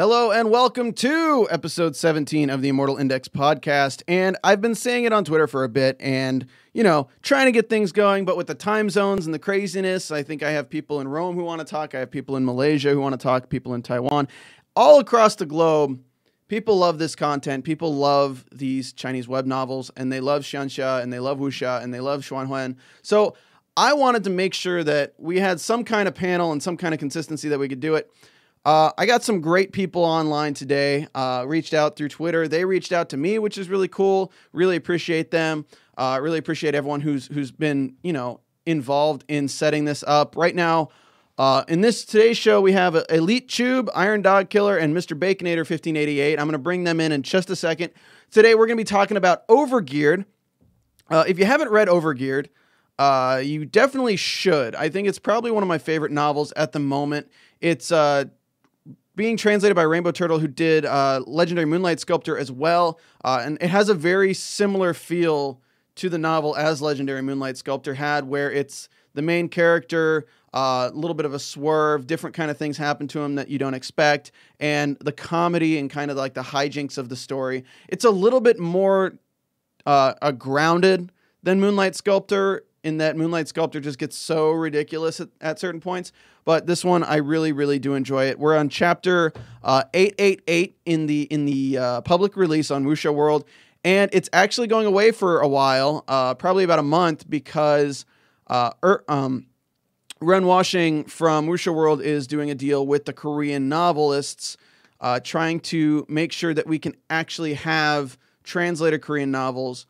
Hello and welcome to episode 17 of the Immortal Index podcast. And I've been saying it on Twitter for a bit and, you know, trying to get things going, but with the time zones and the craziness, I think I have people in Rome who want to talk. I have people in Malaysia who want to talk, people in Taiwan. All across the globe, people love this content. People love these Chinese web novels and they love Xianxia and they love Wuxia and they love Xuanhuan. So I wanted to make sure that we had some kind of panel and some kind of consistency that we could do it. Uh, I got some great people online today. Uh, reached out through Twitter. They reached out to me, which is really cool. Really appreciate them. Uh, really appreciate everyone who's who's been you know involved in setting this up. Right now, uh, in this today's show, we have Elite Tube, Iron Dog Killer, and Mr. Baconator 1588. I'm going to bring them in in just a second. Today, we're going to be talking about Overgeared. Uh, if you haven't read Overgeared, uh, you definitely should. I think it's probably one of my favorite novels at the moment. It's uh, being translated by Rainbow Turtle, who did uh, Legendary Moonlight Sculptor as well. Uh, and it has a very similar feel to the novel as Legendary Moonlight Sculptor had, where it's the main character, a uh, little bit of a swerve, different kind of things happen to him that you don't expect, and the comedy and kind of like the hijinks of the story. It's a little bit more uh, grounded than Moonlight Sculptor in that Moonlight Sculptor just gets so ridiculous at, at, certain points. But this one, I really, really do enjoy it. We're on chapter uh, 888 in the in the uh, public release on Wuxia World, and it's actually going away for a while, uh, probably about a month, because uh, er, um, Ren Woxing from Wuxia World is doing a deal with the Korean novelists, uh, trying to make sure that we can actually have translated Korean novels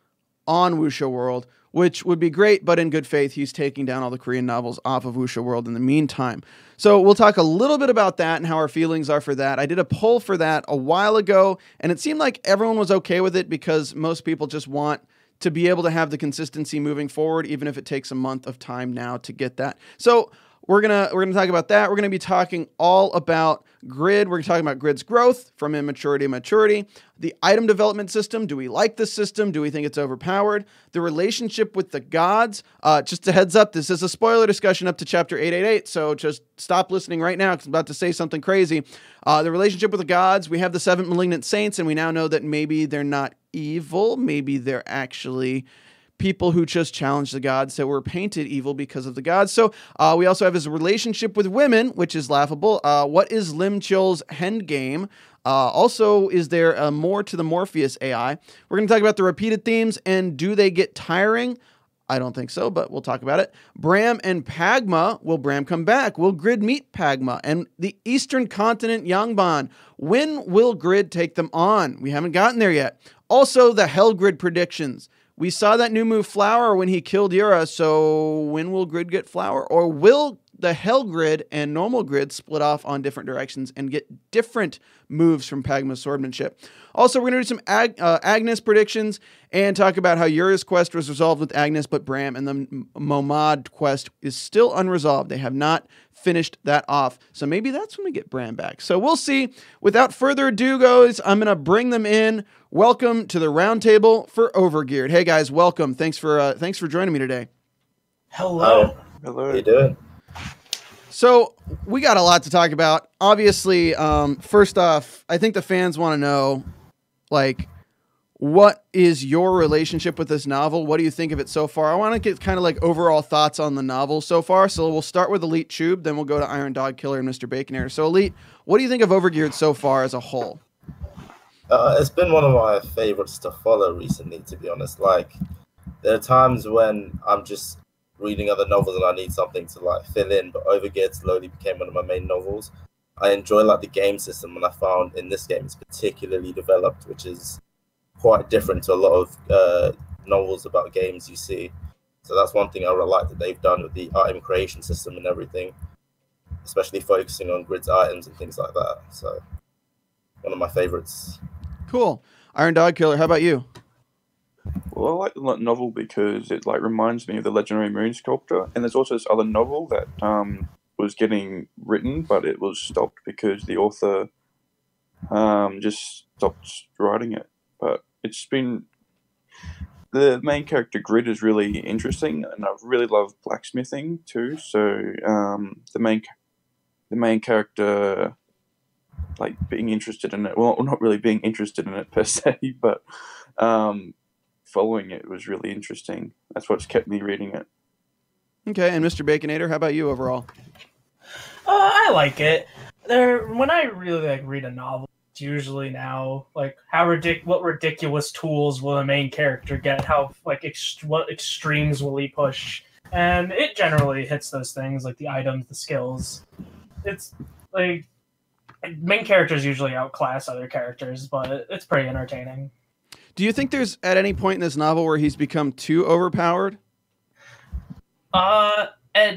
on Wuxia World which would be great, but in good faith, he's taking down all the Korean novels off of Wuxia World in the meantime. So we'll talk a little bit about that and how our feelings are for that. I did a poll for that a while ago, and it seemed like everyone was okay with it because most people just want to be able to have the consistency moving forward, even if it takes a month of time now to get that. So we're gonna we're gonna talk about that. We're gonna be talking all about grid. We're talking about grid's growth from immaturity to maturity. The item development system. Do we like the system? Do we think it's overpowered? The relationship with the gods. Uh, just a heads up, this is a spoiler discussion up to chapter 888. So just stop listening right now because I'm about to say something crazy. Uh, the relationship with the gods. We have the seven malignant saints, and we now know that maybe they're not evil. Maybe they're actually people who just challenge the gods that were painted evil because of the gods. So uh, we also have his relationship with women, which is laughable. Uh, what is Lim Chill's Hen game? Uh, also, is there uh, more to the Morpheus AI? We're going to talk about the repeated themes and do they get tiring? I don't think so, but we'll talk about it. Bram and Pagma. Will Bram come back? Will Grid meet Pagma? And the Eastern Continent Yangban. When will Grid take them on? We haven't gotten there yet. Also, the Hell Grid predictions. We saw that new move Flower when he killed Yura, so when will Grid get Flower? Or will the Hell Grid and normal Grid split off on different directions and get different moves from Pagma's swordsmanship? Also, we're going to do some Ag- uh, Agnes predictions and talk about how Yura's quest was resolved with Agnes, but Bram and the Momad quest is still unresolved. They have not finished that off. So maybe that's when we get Bram back. So we'll see. Without further ado, guys, I'm going to bring them in. Welcome to the roundtable for Overgeared. Hey guys, welcome. Thanks for uh, thanks for joining me today. Hello. Hello. How you doing? So we got a lot to talk about. Obviously, um, first off, I think the fans want to know, like, what is your relationship with this novel? What do you think of it so far? I want to get kind of like overall thoughts on the novel so far. So we'll start with Elite Tube, then we'll go to Iron Dog Killer and Mr. Baconator. So Elite, what do you think of Overgeared so far as a whole? Uh, it's been one of my favorites to follow recently, to be honest. Like, there are times when I'm just reading other novels and I need something to like fill in, but Overgeared slowly became one of my main novels. I enjoy like the game system, and I found in this game it's particularly developed, which is quite different to a lot of uh, novels about games you see. So that's one thing I really like that they've done with the item creation system and everything, especially focusing on grids items and things like that. So one of my favorites. Cool. Iron Dog Killer, how about you? Well, I like the novel because it like reminds me of the legendary Moon Sculptor, and there's also this other novel that um, was getting written, but it was stopped because the author um, just stopped writing it. But it's been the main character grid is really interesting, and I really love blacksmithing too. So um, the main the main character like being interested in it. Well, not really being interested in it per se, but um, following it was really interesting. That's what's kept me reading it. Okay, and Mr. Baconator, how about you overall? Uh, I like it. There, when I really like read a novel, it's usually now like how ridic- what ridiculous tools will the main character get? How like ext- what extremes will he push? And it generally hits those things like the items, the skills. It's like main characters usually outclass other characters, but it's pretty entertaining. Do you think there's at any point in this novel where he's become too overpowered? Uh,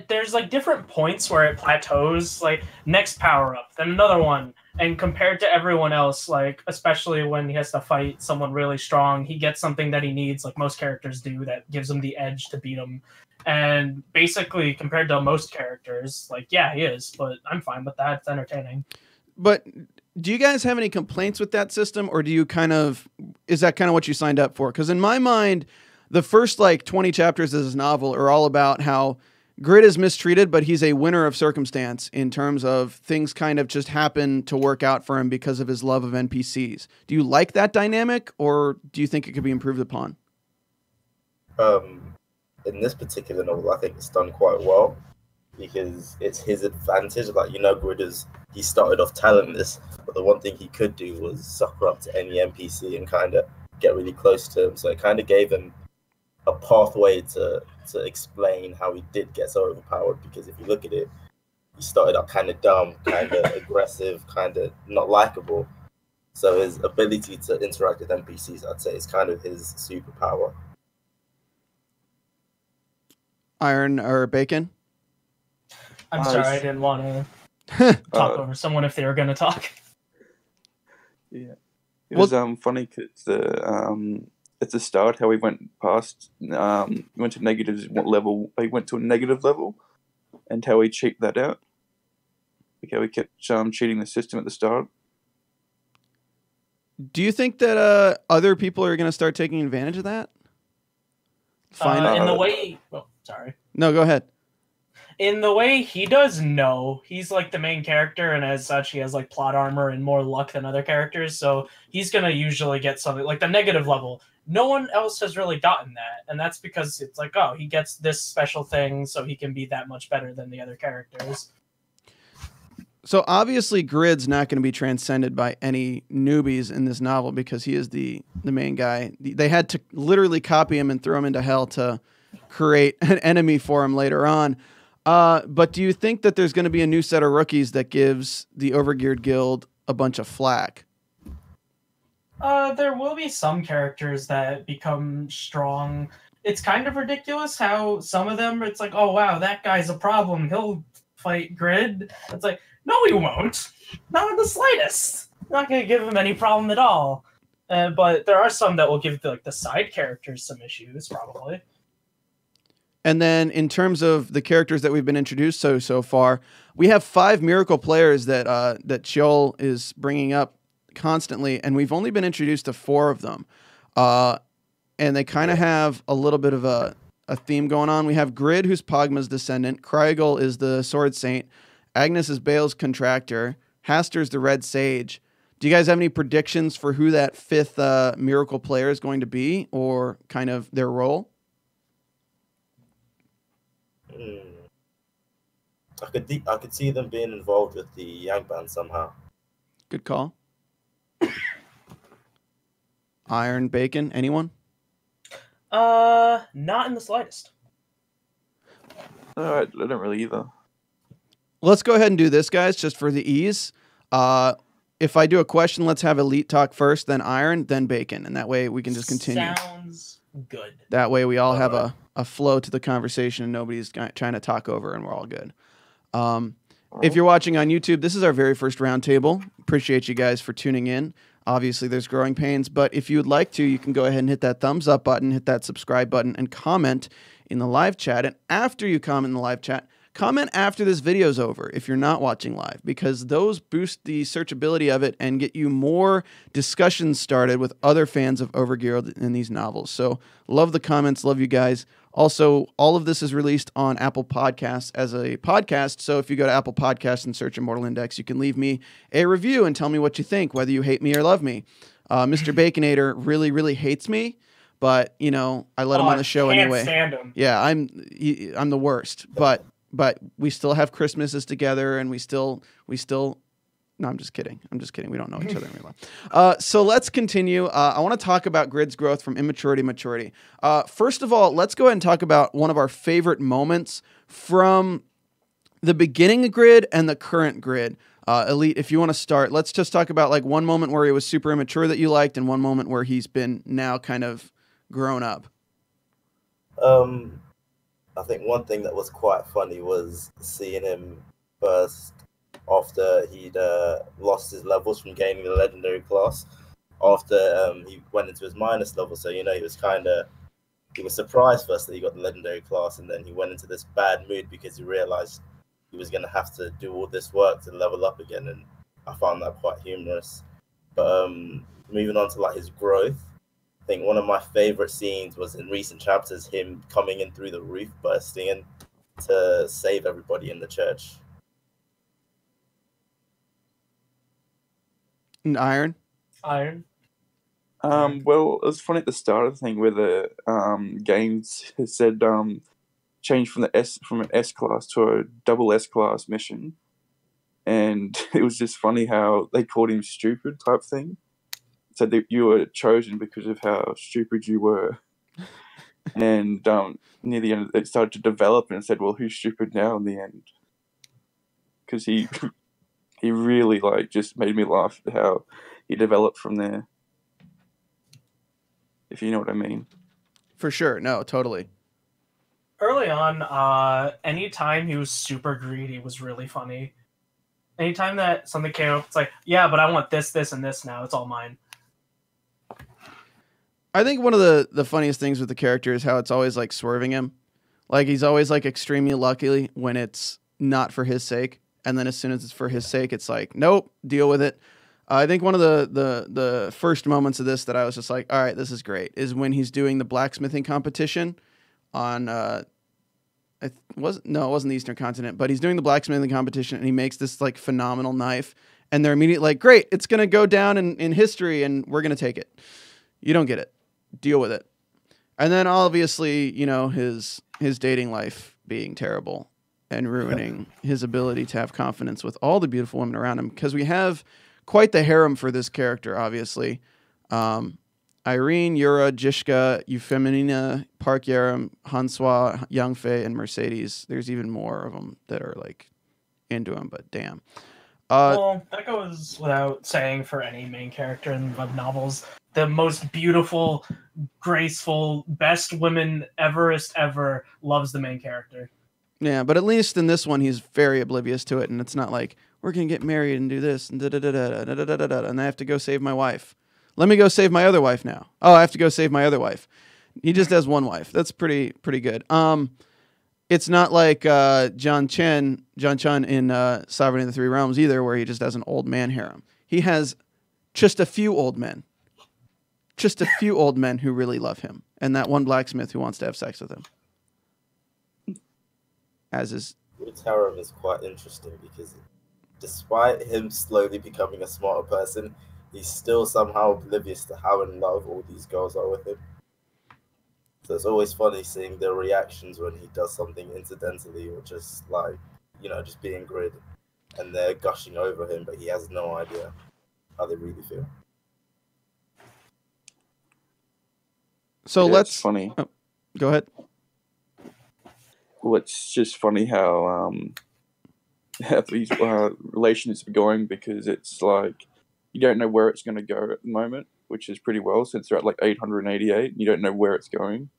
there's like different points where it plateaus. Like next power up, then another one, and compared to everyone else, like especially when he has to fight someone really strong, he gets something that he needs, like most characters do, that gives him the edge to beat him. And basically, compared to most characters, like yeah, he is, but I'm fine with that. It's entertaining. But do you guys have any complaints with that system, or do you kind of is that kind of what you signed up for? Because in my mind, the first like 20 chapters of this novel are all about how Grid is mistreated, but he's a winner of circumstance in terms of things kind of just happen to work out for him because of his love of NPCs. Do you like that dynamic, or do you think it could be improved upon? Um, in this particular novel, I think it's done quite well because it's his advantage. Like you know, Grid is he started off talentless, but the one thing he could do was sucker up to any NPC and kind of get really close to him. So it kind of gave him a pathway to to explain how he did get so overpowered. Because if you look at it, he started out kind of dumb, kind of aggressive, kind of not likable. So his ability to interact with NPCs, I'd say, is kind of his superpower. Iron or bacon? I'm Uh, sorry, I didn't want to talk Uh, over someone if they were going to talk. Yeah, it Well- was um funny because the um at the start how he went past um he went to negative level he went to a negative level, and how he cheaped that out. Like how he kept um cheating the system at the start. Do you think that uh, other people are going to start taking advantage of that? Find Uh, in the Uh, way, oh, sorry. no, go ahead. In the way he does no he's like the main character and as such he has like plot armor and more luck than other characters so he's gonna usually get something like the negative level no one else has really gotten that and that's because it's like oh he gets this special thing so he can be that much better than the other characters So obviously, Grid's not going to be transcended by any newbies in this novel because he is the the main guy. They had to literally copy him and throw him into hell to create an enemy for him later on. Uh, but do you think that there's going to be a new set of rookies that gives the Overgeared Guild a bunch of flack? Uh, there will be some characters that become strong. It's kind of ridiculous how some of them it's like, oh wow, that guy's a problem. He'll fight Grid. It's like, no, he won't. Not in the slightest. Not gonna give him any problem at all. Uh, but there are some that will give the, like the side characters some issues, probably. And then in terms of the characters that we've been introduced so so far, we have five miracle players that uh, that Chiol is bringing up constantly, and we've only been introduced to four of them, uh, and they kind of have a little bit of a a theme going on. We have Grid, who's Pagma's descendant. Kraugel is the Sword Saint. Agnes is Baal's contractor. Haster's the Red Sage. Do you guys have any predictions for who that fifth uh, miracle player is going to be, or kind of their role? Hmm. I could de- I could see them being involved with the Yangban somehow. Good call. Iron Bacon, anyone? Uh, not in the slightest. No, I, I don't really either. Let's go ahead and do this, guys, just for the ease. Uh, if I do a question, let's have Elite talk first, then Iron, then Bacon, and that way we can just continue. Sounds good. That way we all have a, a flow to the conversation and nobody's trying to talk over and we're all good. Um, if you're watching on YouTube, this is our very first roundtable. Appreciate you guys for tuning in. Obviously, there's growing pains, but if you would like to, you can go ahead and hit that thumbs up button, hit that subscribe button, and comment in the live chat. And after you comment in the live chat, comment after this video's over if you're not watching live, because those boost the searchability of it and get you more discussions started with other fans of Overgear in these novels. So love the comments, love you guys. Also, all of this is released on Apple Podcasts as a podcast. So if you go to Apple Podcasts and search Immortal Index, you can leave me a review and tell me what you think, whether you hate me or love me. Uh, Mr. Baconator really, really hates me, but you know I let him Oh, on the show can't anyway. Stand him. Yeah, I'm he- I'm the worst, but but we still have Christmases together, and we still we still. No, I'm just kidding. I'm just kidding. We don't know each other in real life. Uh, so let's continue. Uh, I want to talk about Grid's growth from immaturity to maturity. Uh, first of all, let's go ahead and talk about one of our favorite moments from the beginning of Grid and the current Grid. Uh, Elite, if you want to start, let's just talk about like one moment where he was super immature that you liked, and one moment where he's been now kind of grown up. Um, I think one thing that was quite funny was seeing him first after he'd uh, lost his levels from gaining the legendary class. After um, he went into his minus level, so you know he was kind of he was surprised first that he got the legendary class, and then he went into this bad mood because he realized he was going to have to do all this work to level up again, and I found that quite humorous. But um, moving on to like his growth, I think one of my favorite scenes was in recent chapters him coming in through the roof, bursting in to save everybody in the church. And Iron. Iron. Um, well, it was funny at the start of the thing where the um, games said um, change from the S from an S class to a double S class mission, and it was just funny how they called him stupid type thing. Said that you were chosen because of how stupid you were, and um, near the end it started to develop and said, "Well, who's stupid now?" In the end, because he he really like just made me laugh at how he developed from there if you know what I mean. For sure. No, totally. Early on, uh, anytime he was super greedy was really funny. Anytime that something came up, it's like, yeah, but I want this, this, and this now. It's all mine. I think one of the the funniest things with the character is how it's always like swerving him. Like he's always like extremely lucky when it's not for his sake, and then as soon as it's for his sake, it's like, nope, deal with it. Uh, I think one of the the the first moments of this that I was just like, all right, this is great, is when he's doing the blacksmithing competition on. Uh, was no, it wasn't the Eastern Continent, but he's doing the blacksmithing competition and he makes this like phenomenal knife, and they're immediately like, great, it's gonna go down in, in history, and we're gonna take it. You don't get it. Deal with it. And then obviously, you know, his his dating life being terrible and ruining his ability to have confidence with all the beautiful women around him because we have quite the harem for this character, obviously. Um, Irene, Yura, Jishka, Euphemina, Park Yaram, Hanswa, Youngfei, and Mercedes. There's even more of them that are like into him, but damn. Uh, well, that goes without saying for any main character in web novels. The most beautiful, graceful, best woman everest ever loves the main character. Yeah, but at least in this one, he's very oblivious to it, and it's not like we're gonna get married and do this and da da da da da da da da da, and I have to go save my wife. Let me go save my other wife now. Oh, I have to go save my other wife. He just has one wife. That's pretty pretty good. Um, it's not like uh, John Chen, John Chun in uh, Sovereignty of the Three Realms either, where he just has an old man harem. He has just a few old men, just a few old men who really love him, and that one blacksmith who wants to have sex with him. As is Wood's harem is quite interesting because despite him slowly becoming a smarter person, he's still somehow oblivious to how in love all these girls are with him. So it's always funny seeing their reactions when he does something incidentally or just like, you know, just being grid and they're gushing over him, but he has no idea how they really feel. so. Yeah, let's funny. go ahead. Well, it's just funny how um how these uh, relationships are going because it's like you don't know where it's going to go at the moment, which is pretty well since they're at like 888. You don't know where it's going.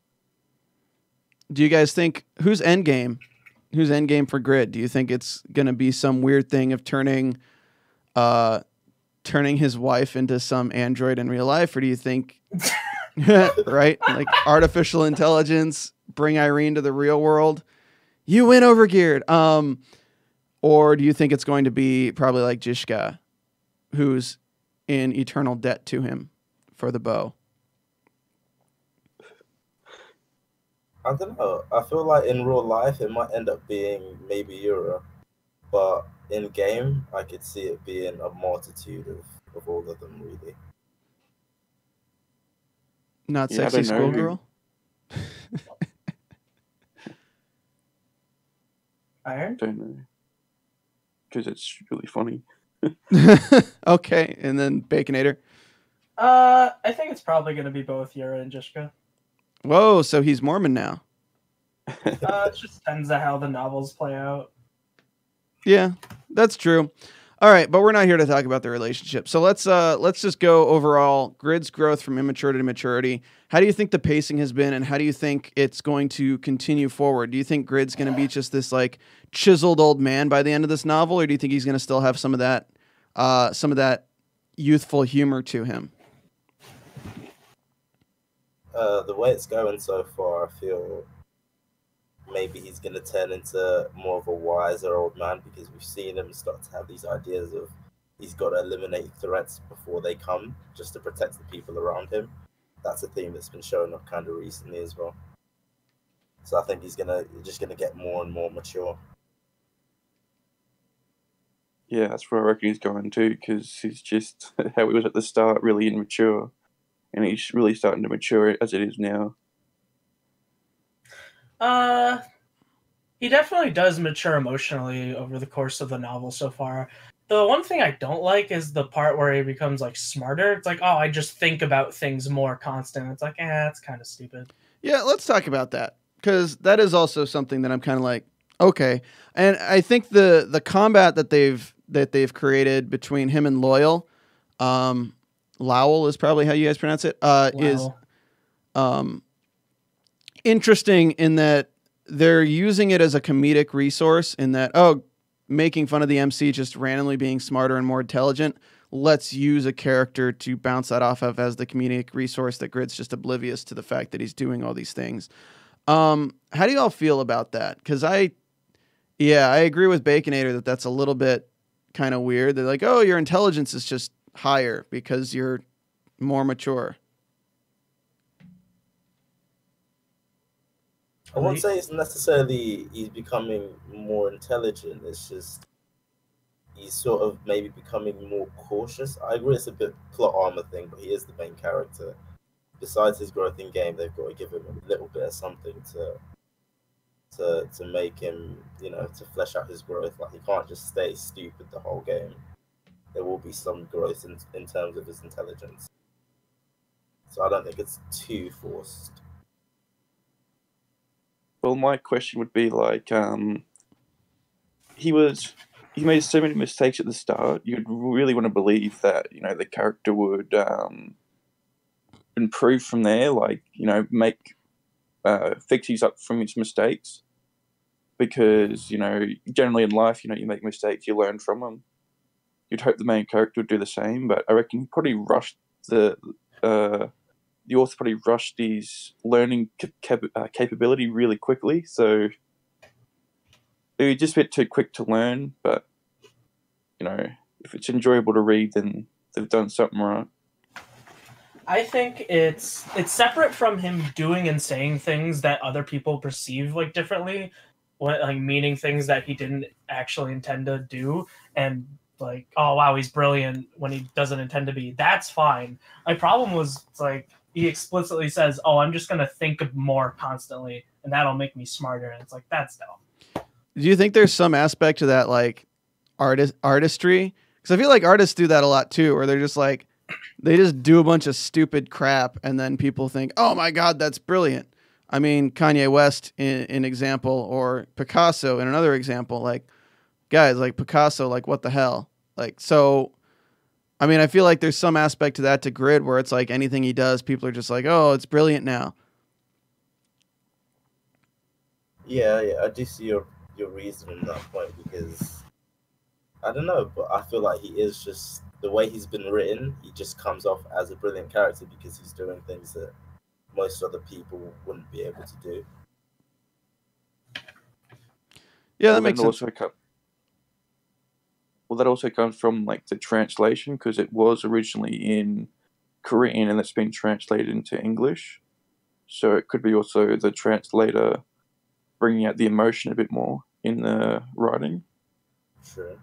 Do you guys think who's end game? Who's end game for grid? Do you think it's gonna be some weird thing of turning, uh, turning his wife into some android in real life, or do you think, right, like artificial intelligence bring Irene to the real world? You win overgeared. Um, or do you think it's going to be probably like Jishka, who's in eternal debt to him for the bow? I don't know. I feel like in real life it might end up being maybe Yura, but in game I could see it being a multitude of, of all of them really. Not Yeah, sexy schoolgirl. Iron. don't know. Because it's really funny. okay, and then Baconator. Uh, I think it's probably gonna be both Yura and Jishka. Whoa, so he's Mormon now. Uh, it just depends on how the novels play out. Yeah, that's true. All right, but we're not here to talk about the relationship. So let's uh let's just go overall Grid's growth from immaturity to maturity. How do you think the pacing has been and how do you think it's going to continue forward? Do you think Grid's going to be just this like chiseled old man by the end of this novel or do you think he's going to still have some of that uh some of that youthful humor to him? Uh, the way it's going so far, I feel maybe he's going to turn into more of a wiser old man because we've seen him start to have these ideas of he's got to eliminate threats before they come just to protect the people around him. That's a theme that's been showing up kind of recently as well. So I think he's gonna just gonna get more and more mature. Yeah, that's where I reckon he's going too, because he's just how he was at the start, really immature, and he's really starting to mature as it is now. Uh, he definitely does mature emotionally over the course of the novel so far. The one thing I don't like is the part where he becomes like smarter. It's like, oh, I just think about things more constant. It's like, eh, that's kind of stupid. Yeah, let's talk about that because that is also something that I'm kind of like, okay. And I think the the combat that they've that they've created between him and Loyal, um, Lowell is probably how you guys pronounce it, uh, is um, interesting in that they're using it as a comedic resource. In that, oh, making fun of the MC just randomly being smarter and more intelligent. Let's use a character to bounce that off of as the comedic resource that Grid's just oblivious to the fact that he's doing all these things. Um, how do you all feel about that? Because I, yeah, I agree with Baconator that that's a little bit kind of weird. They're like, oh, your intelligence is just higher because you're more mature. I wouldn't say it's necessarily he's becoming more intelligent. It's just he's sort of maybe becoming more cautious. I agree it's a bit plot armor thing, but he is the main character. Besides his growth in game, they've got to give him a little bit of something to to to make him, you know, to flesh out his growth. Like he can't just stay stupid the whole game. There will be some growth in in terms of his intelligence. So I don't think it's too forced. Well, my question would be like, um, he was, he made so many mistakes at the start. You'd really want to believe that you know the character would um, improve from there. Like you know, make uh, fix his up from his mistakes. Because you know, generally in life, you know, you make mistakes, you learn from them. You'd hope the main character would do the same, but I reckon he probably rushed the. Uh, the author probably rushed his learning cap- uh, capability really quickly, so it was just a bit too quick to learn. But you know, if it's enjoyable to read, then they've done something right. I think it's it's separate from him doing and saying things that other people perceive like differently, what like meaning things that he didn't actually intend to do, and like, oh wow, he's brilliant when he doesn't intend to be. That's fine. My problem was like he explicitly says, "Oh, I'm just gonna think more constantly, and that'll make me smarter." And it's like that's dumb. Do you think there's some aspect to that like artist artistry? Because I feel like artists do that a lot too, where they're just like they just do a bunch of stupid crap, and then people think, "Oh my god, that's brilliant." I mean, Kanye West in an example, or Picasso in another example. Like, guys, like Picasso, like what the hell? Like, so. I mean, I feel like there's some aspect to that to Grid where it's like anything he does, people are just like, "Oh, it's brilliant now." Yeah, yeah, I do see your your reason in that point because I don't know, but I feel like he is just the way he's been written. He just comes off as a brilliant character because he's doing things that most other people wouldn't be able to do. Yeah, that Well, makes sense. Also co- well, that also comes from like the translation because it was originally in Korean and it's been translated into English. So it could be also the translator bringing out the emotion a bit more in the writing. True.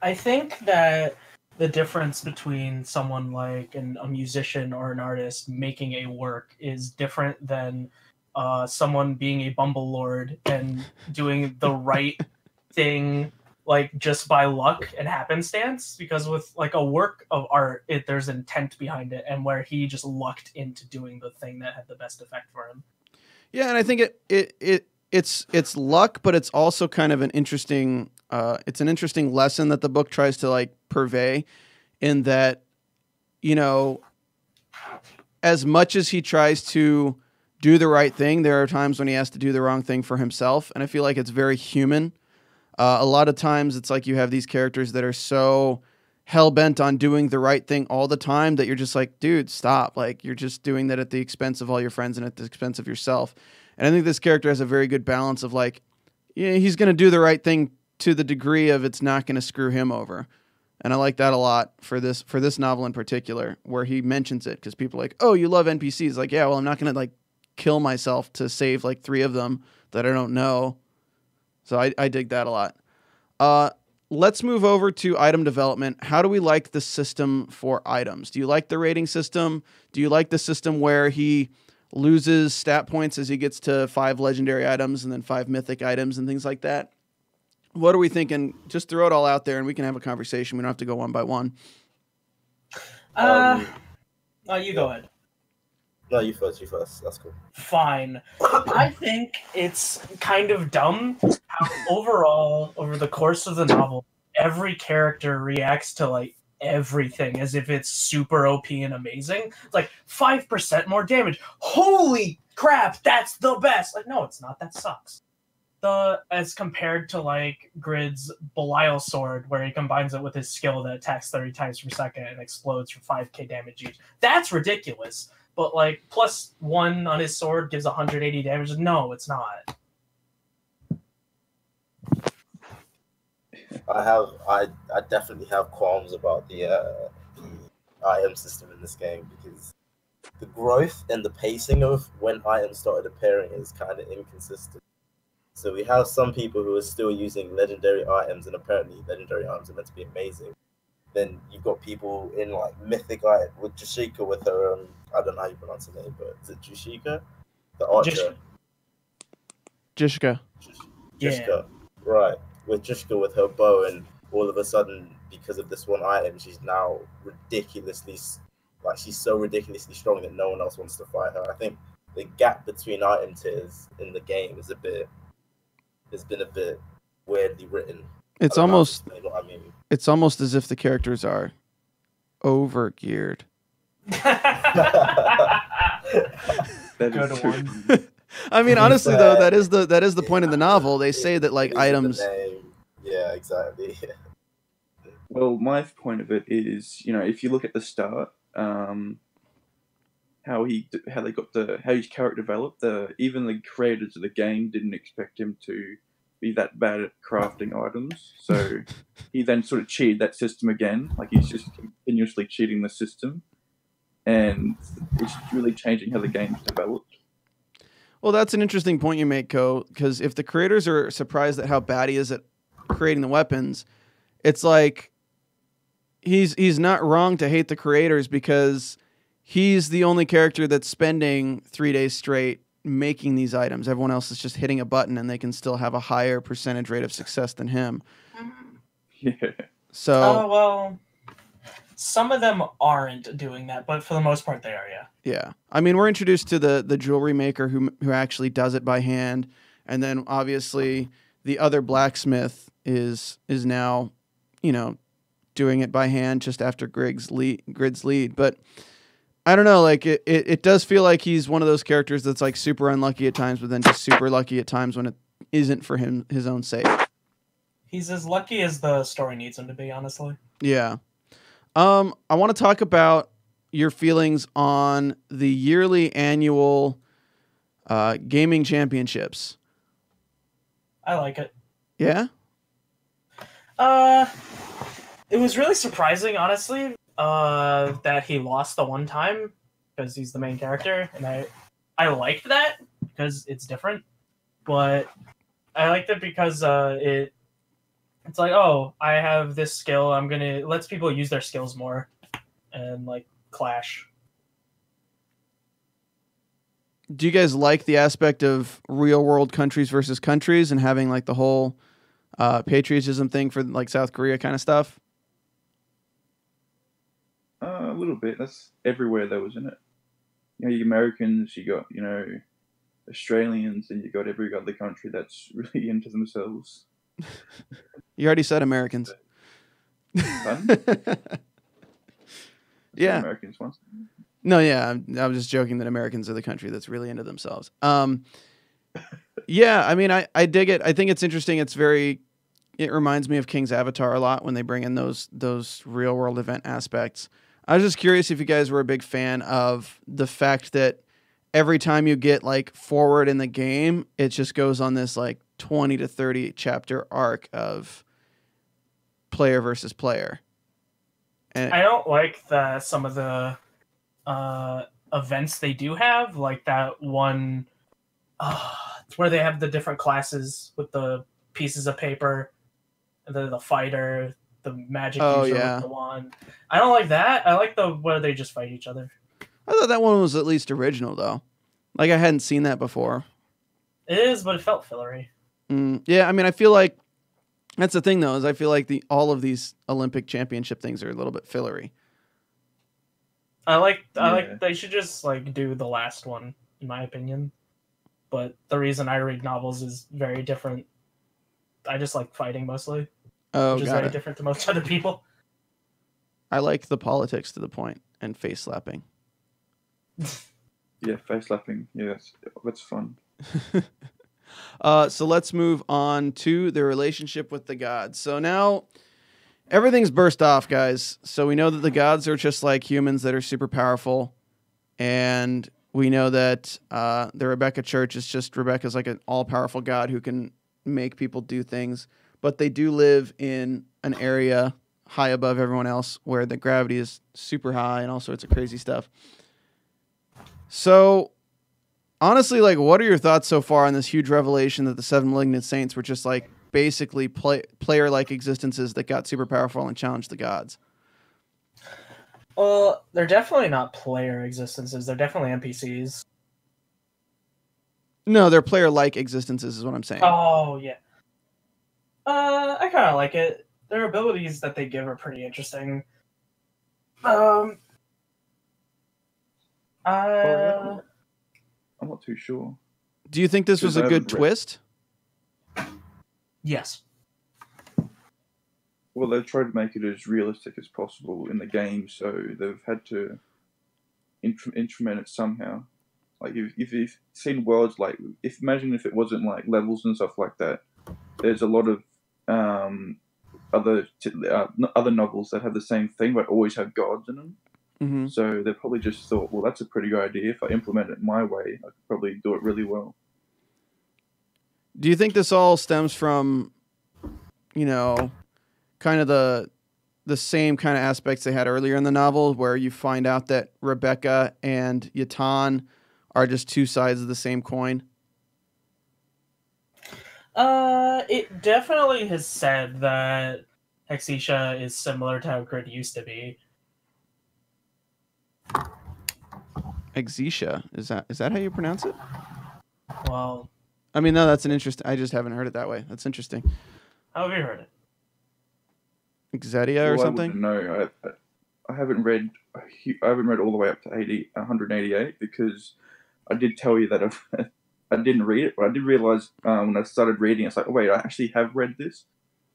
I think that the difference between someone like an, a musician or an artist making a work is different than uh, someone being a bumble lord and doing the right thing like just by luck and happenstance because with like a work of art it there's intent behind it and where he just lucked into doing the thing that had the best effect for him Yeah, and I think it it it it's it's luck, but it's also kind of an interesting uh, it's an interesting lesson that the book tries to like purvey, in that, you know, as much as he tries to do the right thing, there are times when he has to do the wrong thing for himself, and I feel like it's very human. Uh, a lot of times, it's like you have these characters that are so hell bent on doing the right thing all the time that you're just like, dude, stop. Like you're just doing that at the expense of all your friends and at the expense of yourself. And I think this character has a very good balance of like, yeah, he's going to do the right thing to the degree of it's not going to screw him over. And I like that a lot for this for this novel in particular, where he mentions it because people are like, oh, you love NPCs. Like, yeah, well, I'm not going to like kill myself to save like three of them that I don't know. So I, I dig that a lot. Uh, let's move over to item development. How do we like the system for items? Do you like the rating system? Do you like the system where he loses stat points as he gets to five legendary items and then five mythic items and things like that? What are we thinking? Just throw it all out there and we can have a conversation. We don't have to go one by one. uh Um, oh you go ahead No, you first. You first. That's cool. fine. I think it's kind of dumb how overall, over the course of the novel, every character reacts to like everything as if it's super OP and amazing. It's like five percent more damage. Holy crap, that's the best. Like, no, it's not. That sucks. The as compared to like Grid's Belial sword, where he combines it with his skill that attacks 30 times per second and explodes for 5k damage each. That's ridiculous but like plus one on his sword gives 180 damage. No, it's not. I have. I. I definitely have qualms about the uh, item system in this game because the growth and the pacing of when items started appearing is kind of inconsistent. So we have some people who are still using legendary items, and apparently legendary items are meant to be amazing. Then you've got people in like mythic item with Jashika with her. Um, I don't know how you pronounce her name, but is it Jashika? The archer. Jish- Jishka. Yeah. Right? With Jessica with her bow, and all of a sudden, because of this one item, she's now ridiculously, like she's so ridiculously strong that no one else wants to fight her. I think the gap between item tiers in the game is a bit, has been a bit weirdly written. It's I don't know how to almost I mean. it's almost as if the characters are over geared. That Good is true. one. I mean, To be honestly though, that is the that is the point of the novel. They say that like It is in the items. Yeah, exactly. Well, my point of it is, you know, if you look at the start, um, how he how they got the how his character developed, the even the creators of the game didn't expect him to be that bad at crafting items. So he then sort of cheated that system again, like he's just continuously cheating the system, and it's really changing how the game's developed. Well, that's an interesting point you make, Co. Because if the creators are surprised at how bad he is at creating the weapons, it's like he's he's not wrong to hate the creators because he's the only character that's spending three days straight making these items. Everyone else is just hitting a button and they can still have a higher percentage rate of success than him. Mm-hmm. Yeah. So Oh well, some of them aren't doing that, but for the most part, they are. Yeah. Yeah, I mean, we're introduced to the the jewelry maker who who actually does it by hand, and then obviously the other blacksmith is is now, you know, doing it by hand just after Grig's lead, Grid's lead. But I don't know, like it, it, it does feel like he's one of those characters that's like super unlucky at times, but then just super lucky at times when it isn't for him his own sake. He's as lucky as the story needs him to be, honestly. Yeah. Um, I want to talk about your feelings on the yearly annual uh, gaming championships. I like it. Yeah. Uh, it was really surprising, honestly, uh, that he lost the one time because he's the main character, and I, I liked that because it's different, but I liked it because uh, it, it's like, oh, I have this skill. I'm gonna it lets people use their skills more, and like clash. Do you guys like the aspect of real world countries versus countries and having like the whole uh, patriotism thing for like South Korea kind of stuff? Uh, a little bit. That's everywhere though, isn't it? You know, you Americans, you got you know Australians, and you got every other country that's really into themselves. You already said Americans. Yeah. Americans once. No, yeah, I'm, I was just joking that Americans are the country that's really into themselves. Um, yeah, I mean, I, I dig it. I think it's interesting. It's very, it reminds me of King's Avatar a lot when they bring in those those real world event aspects. I was just curious if you guys were a big fan of the fact that every time you get like forward in the game, it just goes on this like twenty to thirty chapter arc of player versus player. And I don't like the some of the uh, events they do have, like that one uh, it's where they have the different classes with the pieces of paper, the the fighter, the magic Oh, user yeah. with the wand. I don't like that. I like the where they just fight each other. I thought that one was at least original though. Like I hadn't seen that before. It is, but it felt fillery. Mm, yeah, I mean, I feel like that's the thing though. Is I feel like the all of these Olympic championship things are a little bit fillery. I like I Yeah. like they should just like do the last one, in my opinion. But the reason I read novels is very different. I just like fighting mostly, Oh, which is very it. different to most other people. I like the politics to the point and face slapping. Yeah, face slapping. Yeah, that's, that's fun. uh, so let's move on to the relationship with the gods. So now everything's burst off, guys. So we know that the gods are just like humans that are super powerful, and we know that uh, the Rebecca Church is just Rebecca's like an all-powerful god who can make people do things. But they do live in an area high above everyone else where the gravity is super high and all sorts of crazy stuff. So honestly, like, what are your thoughts so far on this huge revelation that the seven malignant saints were just like basically play, player-like existences that got super powerful and challenged the gods? Well, they're definitely not player existences. They're definitely NPCs. No, they're player-like existences, is what I'm saying. Oh yeah. Uh, I kind of like it. Their abilities that they give are pretty interesting. Um. Uh, I'm not too sure. Do you think this was a good read- twist? yes. Well, they've tried to make it as realistic as possible in the game, so they've had to intr- instrument it somehow. Like if, if you've seen worlds like, if imagine if it wasn't like levels and stuff like that, there's a lot of um, other uh, other novels that have the same thing but always have gods in them. Hmm So they probably just thought, well, that's a pretty good idea. If I implement it my way, I could probably do it really well. Do you think this all stems from, you know, kind of the the same kind of aspects they had earlier in the novel, where you find out that Rebecca and Yatan are just two sides of the same coin? Uh, it definitely has said that Hexisha is similar to how Grid used to be. Exesia is that is that how you pronounce it? Well, I mean, no, that's an interest. I just haven't heard it that way. That's interesting. how have you heard it? Exedia or Well, something? No. I, I, I haven't read. I haven't read all the way up to 80, 188 because I did tell you that I've, I didn't read it, but I did realize um, when I started reading, it's like, oh wait, I actually have read this,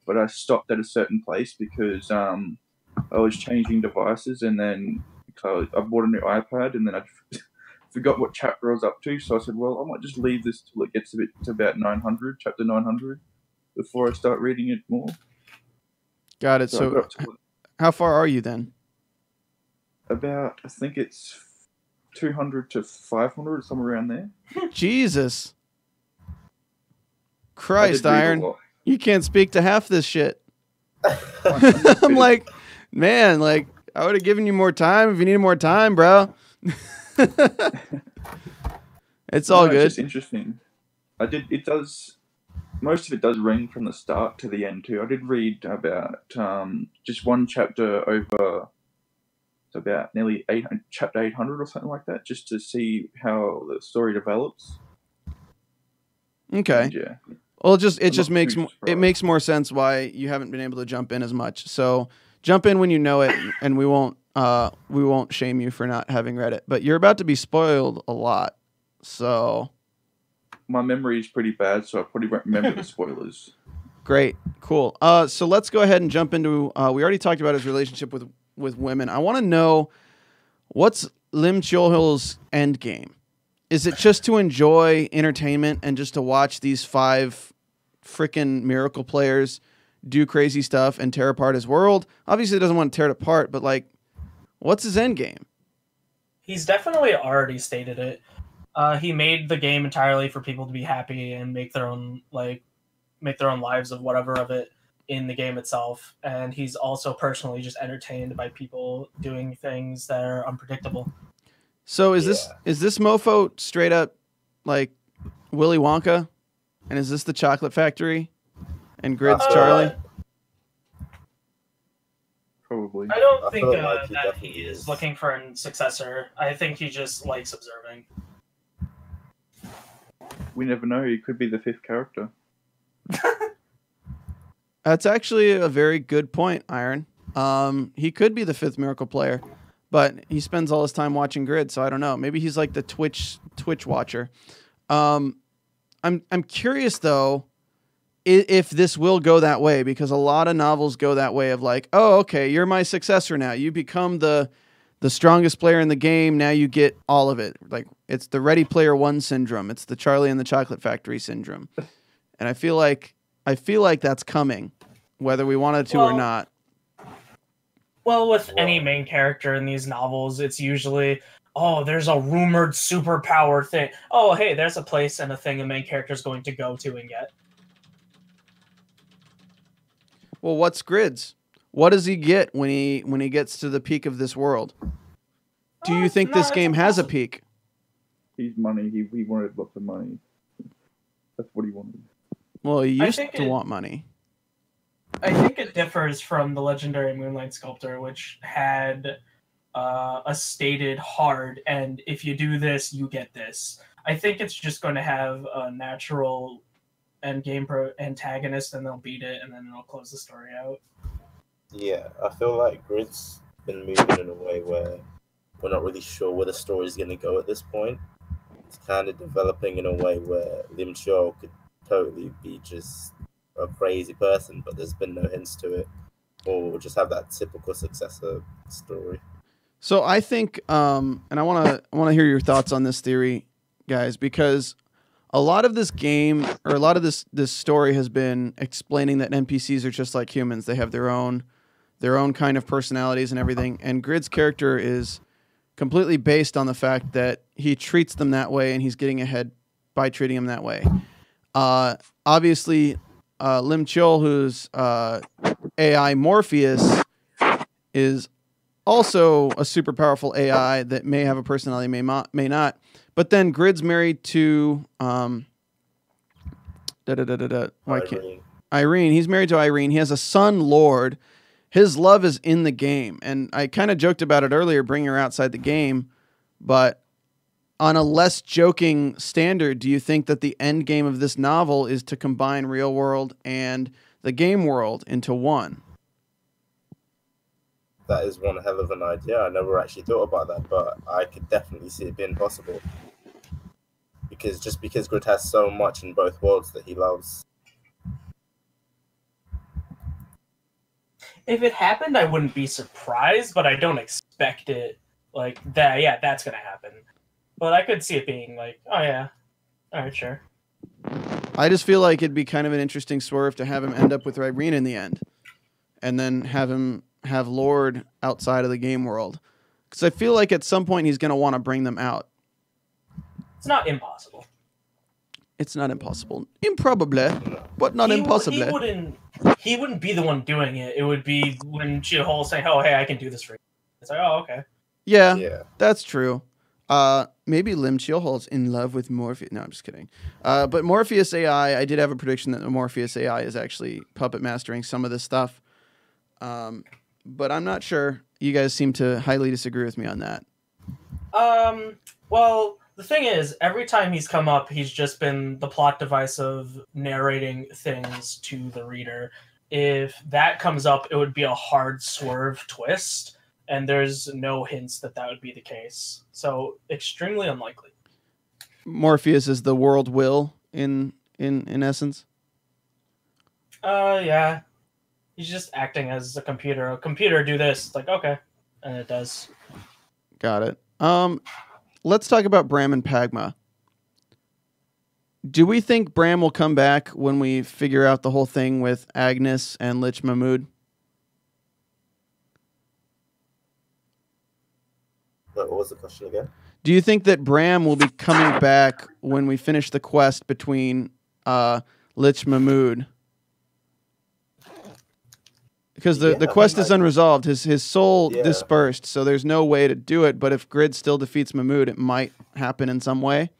but I stopped at a certain place because um, I was changing devices, and then so I bought a new iPad, and then I forgot what chapter I was up to, so I said, well, I might just leave this till it gets a bit to about 900, chapter 900, before I start reading it more. Got it. So, So, got to how far are you then? about I think it's two hundred to five hundred, somewhere around there. Jesus. Christ, I did read a Iron, you can't speak to half this shit. I'm like, man, like I would have given you more time if you needed more time, bro. it's all No, good. It's just interesting. I did. It does. Most of it does ring from the start to the end too. I did read about um, just one chapter over. It's about nearly eight chapter eight hundred or something like that, just to see how the story develops. Okay. And yeah, Well, it just it I'm just makes it makes more sense why you haven't been able to jump in as much. So jump in when you know it, and we won't uh we won't shame you for not having read it. But you're about to be spoiled a lot. So my memory is pretty bad, so I probably won't remember the spoilers. great, cool. Uh, so let's go ahead and jump into. Uh, we already talked about his relationship with with women. I want to know what's Lim Chulhil's end game. Is it just to enjoy entertainment and just to watch these five freaking miracle players do crazy stuff and tear apart his world? Obviously, he doesn't want to tear it apart, but like, what's his end game? He's definitely already stated it. Uh, he made the game entirely for people to be happy and make their own like make their own lives of whatever of it in the game itself. And he's also personally just entertained by people doing things that are unpredictable. So is this is this mofo straight up like Willy Wonka, and is this the chocolate factory, and Grid's Uh, Charlie? Probably. I don't I think feel uh, he that he is is. looking for a successor. I think he just likes observing. We never know. He could be the fifth character. That's actually a very good point, Iron. Um, he could be the fifth miracle player, but he spends all his time watching Grid, so I don't know. Maybe he's like the Twitch Twitch watcher. Um, I'm I'm curious though, i- if this will go that way because a lot of novels go that way of like, oh, okay, you're my successor now. You become the the strongest player in the game. Now you get all of it. Like it's the Ready Player One syndrome. It's the Charlie and the Chocolate Factory syndrome. And I feel like I feel like that's coming, whether we wanted to or not. Well, with any main character in these novels, it's usually, oh, there's a rumored superpower thing. Oh, hey, there's a place and a thing the main character is going to go to and get. Well, what's Grids? What does he get when he when he gets to the peak of this world? Do Oh, you it's think this game has a peak? He's money. He he wanted lots of money. That's what he wanted. Well, he used to it- want money. I think it differs from the legendary Moonlight Sculptor, which had uh, a stated hard, and if you do this, you get this. I think it's just going to have a natural end game pro antagonist, and they'll beat it, and then it'll close the story out. Yeah, I feel like Grid's been moving in a way where we're not really sure where the story's going to go at this point. It's kind of developing in a way where Lim Cho could totally be just a crazy person, but there's been no hints to it. Or we'll just have that typical successor story. So I think, um, and I want to I want to hear your thoughts on this theory, guys, because a lot of this game or a lot of this this story has been explaining that NPCs are just like humans. They have their own their own kind of personalities and everything. And Grid's character is completely based on the fact that he treats them that way, and he's getting ahead by treating them that way. Uh, obviously, uh, Lim Chul, who's uh, AI Morpheus, is also a super powerful AI that may have a personality, may may not. But then Grid's married to um, da da da da da. Why can't Irene. Irene? He's married to Irene. He has a son, Lord. His love is in the game, and I kind of joked about it earlier, bringing her outside the game. But on a less joking standard, do you think that the end game of this novel is to combine real world and the game world into one? That is one hell of an idea. I never actually thought about that, but I could definitely see it being possible. Because just because Grid has so much in both worlds that he loves. If it happened, I wouldn't be surprised, but I don't expect it like that. Yeah, that's gonna happen. But I could see it being like, oh yeah, all right, sure. I just feel like it'd be kind of an interesting swerve to have him end up with Irene in the end, and then have him have Lord outside of the game world, because I feel like at some point he's going to want to bring them out. It's not impossible. It's not impossible. Improbable, but not he, impossible. He wouldn't. He wouldn't be the one doing it. It would be when She-Hulk saying, "Oh, hey, I can do this for you." It's like, oh, okay. yeah, Yeah. that's true. Uh, maybe Lim Chill-Hol's in love with Morpheus. No, I'm just kidding. Uh, but Morpheus AI, I did have a prediction that the Morpheus AI is actually puppet mastering some of this stuff. Um, but I'm not sure. You guys seem to highly disagree with me on that. Um. Well, the thing is, every time he's come up, he's just been the plot device of narrating things to the reader. If that comes up, it would be a hard swerve twist, and there's no hints that that would be the case. So extremely unlikely. Morpheus is the world will in in in essence. Uh, yeah. He's just acting as a computer. A computer do this. It's like okay, and it does. Got it. Um, let's talk about Bram and Pagma. Do we think Bram will come back when we figure out the whole thing with Agnes and Lich Mahmood? What was the question again? Do you think that Bram will be coming back when we finish the quest between uh, Lich Mahmood? Because the, Yeah, the quest is unresolved. His his soul Yeah. dispersed, so there's no way to do it. But if Grid still defeats Mahmood, it might happen in some way.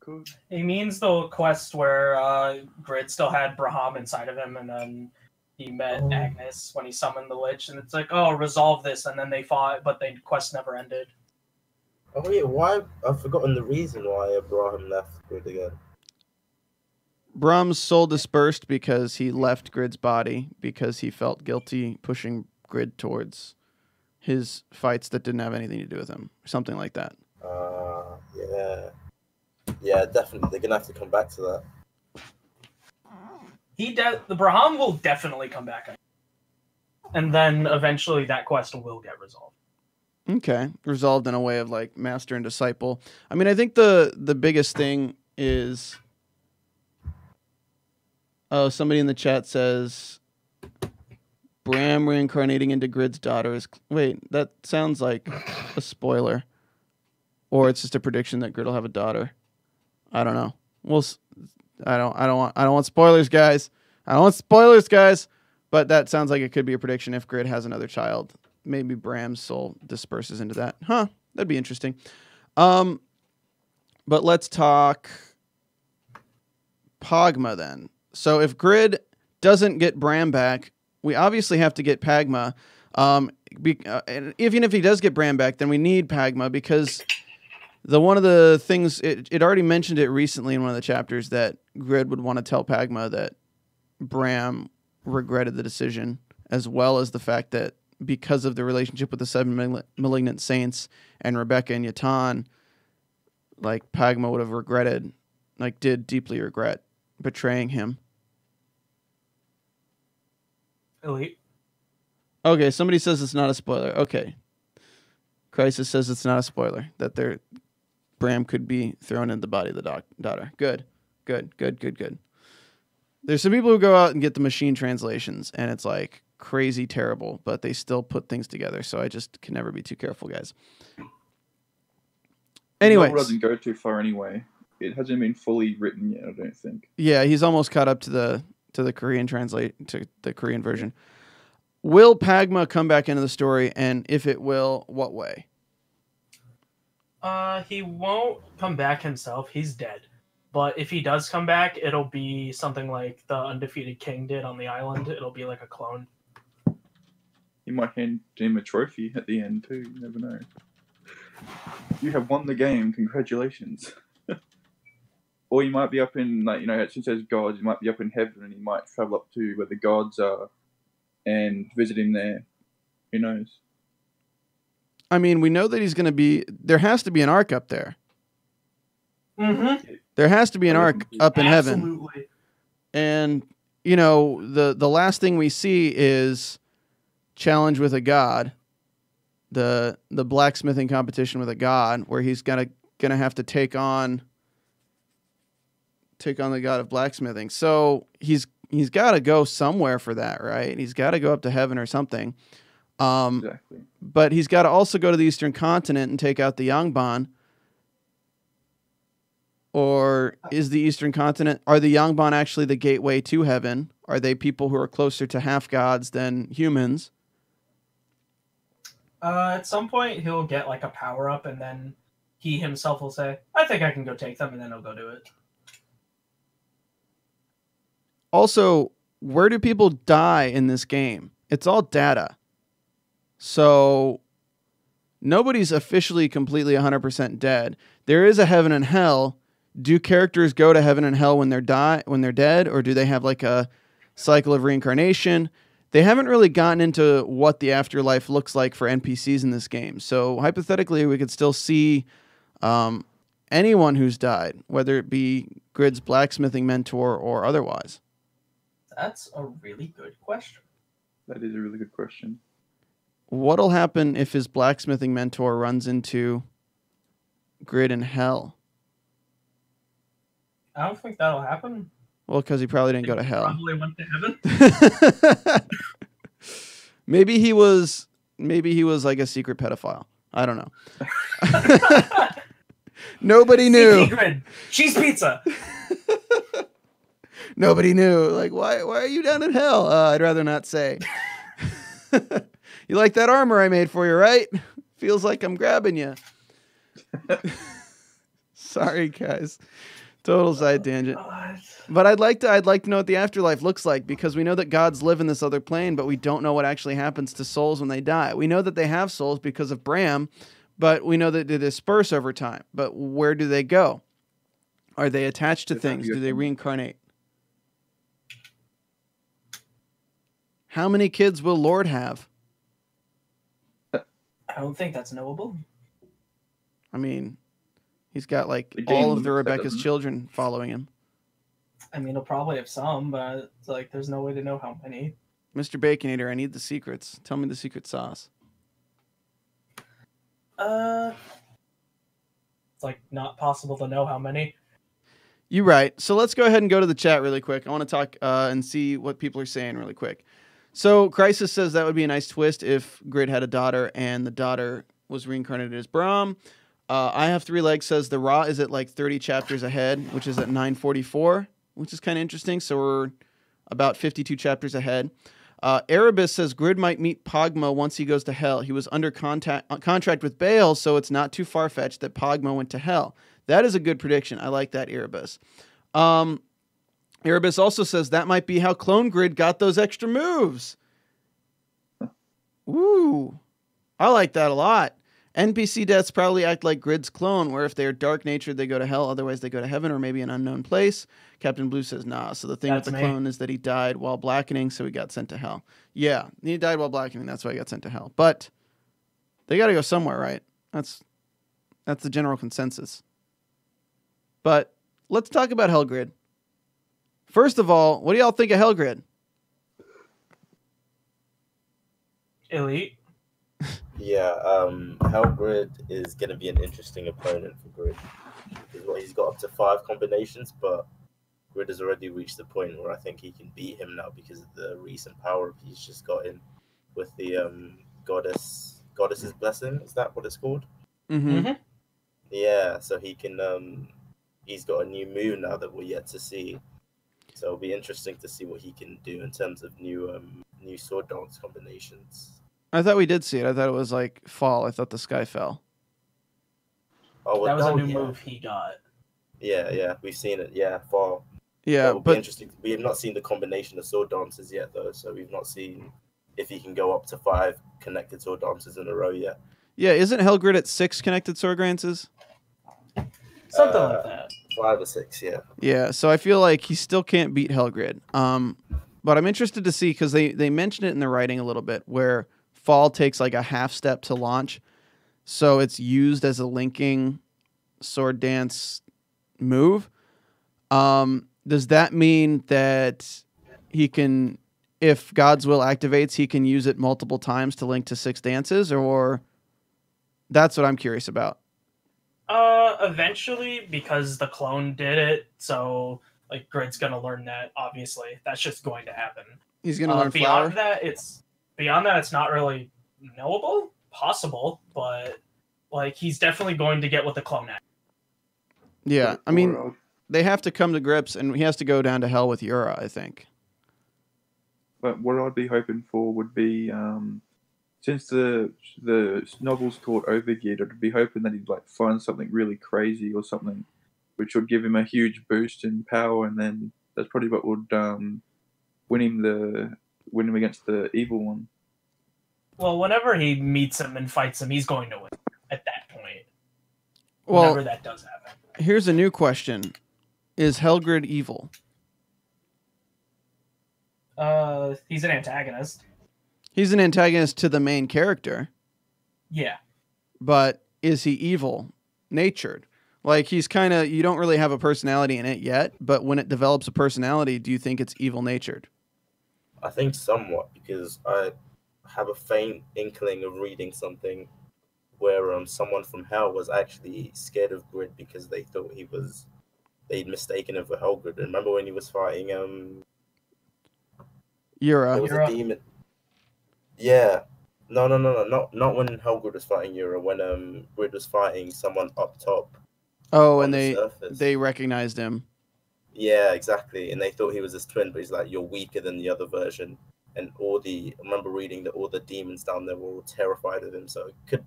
Good. He means the quest where uh, Grid still had Braham inside of him, and then he met Oh. Agnes when he summoned the Lich, and it's like, oh, resolve this, and then they fought, but the quest never ended. Oh yeah, why? I've forgotten the reason why Abraham left Grid again. Brahm's soul dispersed because he left Grid's body because he felt guilty pushing Grid towards his fights that didn't have anything to do with him, something like that. Uh, yeah, yeah, definitely. They're gonna have to come back to that. He de- the Braham will definitely come back, and then eventually that quest will get resolved. Okay, resolved in a way of like master and disciple. I mean, I think the the biggest thing is. Oh, somebody in the chat says, "Bram reincarnating into Grid's daughter is." Wait, that sounds like a spoiler, or it's just a prediction that Grid will have a daughter. I don't know. We'll. I don't. I don't want. I don't want spoilers, guys. I don't want spoilers, guys. But that sounds like it could be a prediction if Grid has another child maybe Bram's soul disperses into that. Huh, that'd be interesting. Um, but let's talk Pagma then. So if Grid doesn't get Bram back, we obviously have to get Pagma. Um, be, uh, and even if he does get Bram back, then we need Pagma because the one of the things it, it already mentioned it recently in one of the chapters that Grid would want to tell Pagma that Bram regretted the decision, as well as the fact that because of the relationship with the seven malignant saints and Rebecca and Yatan, like Pagma would have regretted, like did deeply regret betraying him. Elite. Okay, somebody says it's not a spoiler. Okay. Crisis says it's not a spoiler that their Bram could be thrown in the body of the doc- daughter. Good, good, good, good, good. There's some people who go out and get the machine translations, and it's like crazy terrible, but they still put things together. So I just can never be too careful, guys. The Anyways, novel doesn't go too far anyway. It hasn't been fully written yet. I don't think. Yeah, he's almost caught up to the to the Korean translate to the Korean version. Will Pagma come back into the story, and if it will, what way? Uh, he won't come back himself. He's dead. But if he does come back, it'll be something like the undefeated king did on the island. It'll be like a clone. You might hand him a trophy at the end too. You never know. You have won the game. Congratulations. Or you might be up in like you know, it says gods. You might be up in heaven, and you might travel up to where the gods are, and visit him there. Who knows? I mean, we know that he's going to be. There has to be an arc up there. Mm-hmm. There has to be an arc up in heaven. Absolutely. And you know, the the last thing we see is challenge with a god, the the blacksmithing competition with a god, where he's gonna gonna have to take on take on the god of blacksmithing. So he's he's got to go somewhere for that, right? He's got to go up to heaven or something. Um, Exactly. but he's got to also go to the eastern continent and take out the Yangban. Or is the Eastern Continent are the Yangban actually the gateway to heaven? Are they people who are closer to half gods than humans? Uh, at some point, he'll get like a power up, and then he himself will say, "I think I can go take them," and then he'll go do it. Also, where do people die in this game? It's all data. So nobody's officially completely 100% dead. There is a heaven and hell. Do characters go to heaven and hell when they're die when they're dead or do they have like a cycle of reincarnation? They haven't really gotten into what the afterlife looks like for NPCs in this game. So hypothetically, we could still see um, anyone who's died, whether it be Grid's blacksmithing mentor or otherwise. That's a really good question. That is a really good question. What'll happen if his blacksmithing mentor runs into Grid in hell? I don't think that'll happen. Well, because he probably didn't go to hell. Probably went to heaven. maybe he was. Maybe he was like a secret pedophile. I don't know. Nobody knew. CP Grid, cheese pizza. Nobody knew. Like, why? Why are you down in hell? Uh, I'd rather not say. you like that armor I made for you, right? Feels like I'm grabbing you. Sorry, guys. Total side tangent. But I'd like to I'd like to know what the afterlife looks like because we know that gods live in this other plane, but we don't know what actually happens to souls when they die. We know that they have souls because of Bram, but we know that they disperse over time. But where do they go? Are they attached to things? Do they reincarnate? How many kids will Lord have? I don't think that's knowable. I mean, he's got like all of the Rebecca's doesn't children following him. I mean, he'll probably have some, but it's like there's no way to know how many. Mr. Baconator, I need the secrets. Tell me the secret sauce. Uh, it's like not possible to know how many. You're right. So let's go ahead and go to the chat really quick. I want to talk uh, and see what people are saying really quick. So Crisis says that would be a nice twist if Grid had a daughter and the daughter was reincarnated as Brahm. Uh, I have three legs says the Raw is at like 30 chapters ahead, which is at 944, which is kind of interesting. So we're about 52 chapters ahead. Uh, Erebus says Grid might meet Pagma once he goes to hell. He was under contact, uh, contract with Baal, so it's not too far fetched that Pagma went to hell. That is a good prediction. I like that, Erebus. Um, Erebus also says that might be how Clone Grid got those extra moves. Ooh, I like that a lot. NPC deaths probably act like Grid's clone, where if they are dark natured, they go to hell, otherwise, they go to heaven or maybe an unknown place. Captain Blue says, nah. So the thing That's with the me. clone is that he died while blackening, so he got sent to hell. Yeah, he died while blackening. That's why he got sent to hell. But they got to go somewhere, right? That's that's the general consensus. But let's talk about Hellgrid. First of all, what do y'all think of Hellgrid? Elite. Yeah, um, Hellgrid is going to be an interesting opponent for Grid. He's got up to five combinations, but Grid has already reached the point where I think he can beat him now because of the recent power he's just got in with the um, goddess goddess's blessing. Is that what it's called? Mm-hmm. Mhm. Yeah, so he can. Um, he's got a new move now that we're yet to see. So it'll be interesting to see what he can do in terms of new um, new sword dance combinations. I thought we did see it. I thought it was like fall. I thought the sky fell. Oh, well, that was no, a new yeah. move he got. Yeah, yeah, we've seen it. Yeah, fall. Yeah, It'll be but interesting. We have not seen the combination of sword dances yet, though. So we've not seen if he can go up to five connected sword dances in a row yet. yeah, isn't Hellgrid at six connected sword glances? Something Uh, like that. Five or six, yeah. Yeah, so I feel like he still can't beat Hellgrid. Um, but I'm interested to see because they they mention it in the writing a little bit where fall takes like a half step to launch, so it's used as a linking sword dance move. Um, does that mean that he can, if God's will activates, he can use it multiple times to link to six dances, or that's what I'm curious about. Uh, eventually, because the clone did it, so like Grid's gonna learn that. Obviously, that's just going to happen. He's gonna Uh, learn beyond flower. that, it's beyond that. It's not really knowable, possible, but like he's definitely going to get what the clone at. Yeah, I mean, they have to come to grips, and he has to go down to hell with Yura. I think. But what I'd be hoping for would be, um, since the the novel's called Overgeared, I'd be hoping that he'd like find something really crazy or something, which would give him a huge boost in power, and then that's probably what would um, win him the win him against the evil one. Well, whenever he meets him and fights him, he's going to win at that point. Well, whenever that does happen. here's a new question: Is Helgrid evil? Uh, he's an antagonist. He's an antagonist to the main character, Yeah. but is he evil natured? Like he's kind of you don't really have a personality in it yet, but when it develops a personality, do you think it's evil natured? I think somewhat because I have a faint inkling of reading something where um someone from hell was actually scared of Grid because they thought he was they'd mistaken him for Helgrid. Remember when he was fighting um Yura. there was Yura. a demon. Yeah. No no no no not not when Helgrid was fighting Yura, when um Grid was fighting someone up top. Oh, and the they surface. they recognized him. Yeah, exactly. And they thought he was his twin, but he's like, you're weaker than the other version. And all the, I remember reading that all the demons down there were all terrified of him. So it could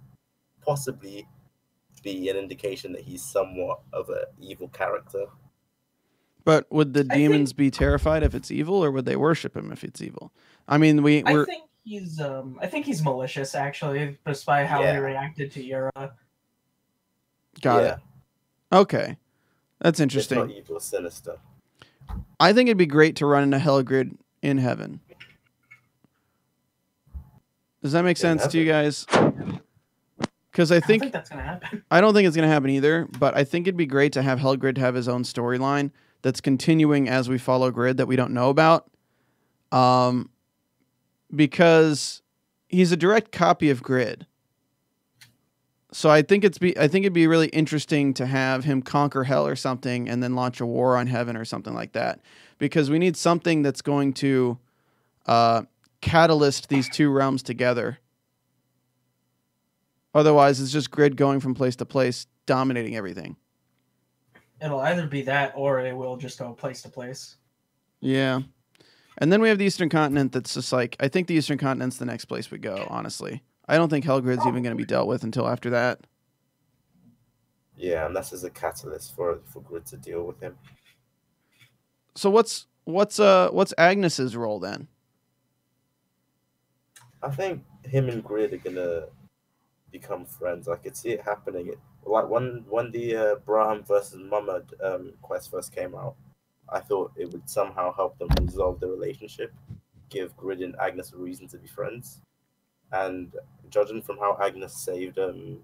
possibly be an indication that he's somewhat of an evil character. But would the I demons be terrified if it's evil, or would they worship him if it's evil? I mean, we we're think he's um I think he's malicious actually, just by how Yeah. he reacted to Yura. got yeah, it. Okay, that's It's interesting. not evil, sinister. I think it'd be great to run into Helgrid in heaven. Does that make In sense to you guys? Because I I don't think think that's gonna happen. I don't think it's going to happen either, but I think it'd be great to have Helgrid have his own storyline that's continuing as we follow Grid that we don't know about. Um, because he's a direct copy of Grid. So I think it's be I think it'd be really interesting to have him conquer hell or something and then launch a war on heaven or something like that. Because we need something that's going to uh, catalyst these two realms together. Otherwise, it's just grid going from place to place, dominating everything. It'll either be that or it will just go place to place. Yeah. And then we have the Eastern Continent that's just like, I think the Eastern Continent's the next place we go, honestly. I don't think Hellgrid's even going to be dealt with until after that. Yeah, and that's as a catalyst for for Grid to deal with him. So what's what's uh what's Agnes's role then? I think him and Grid are gonna become friends. I could see it happening. Like when when the uh, Braham versus Mahmood um, quest first came out, I thought it would somehow help them resolve the relationship, give Grid and Agnes a reason to be friends, and judging from how Agnes saved um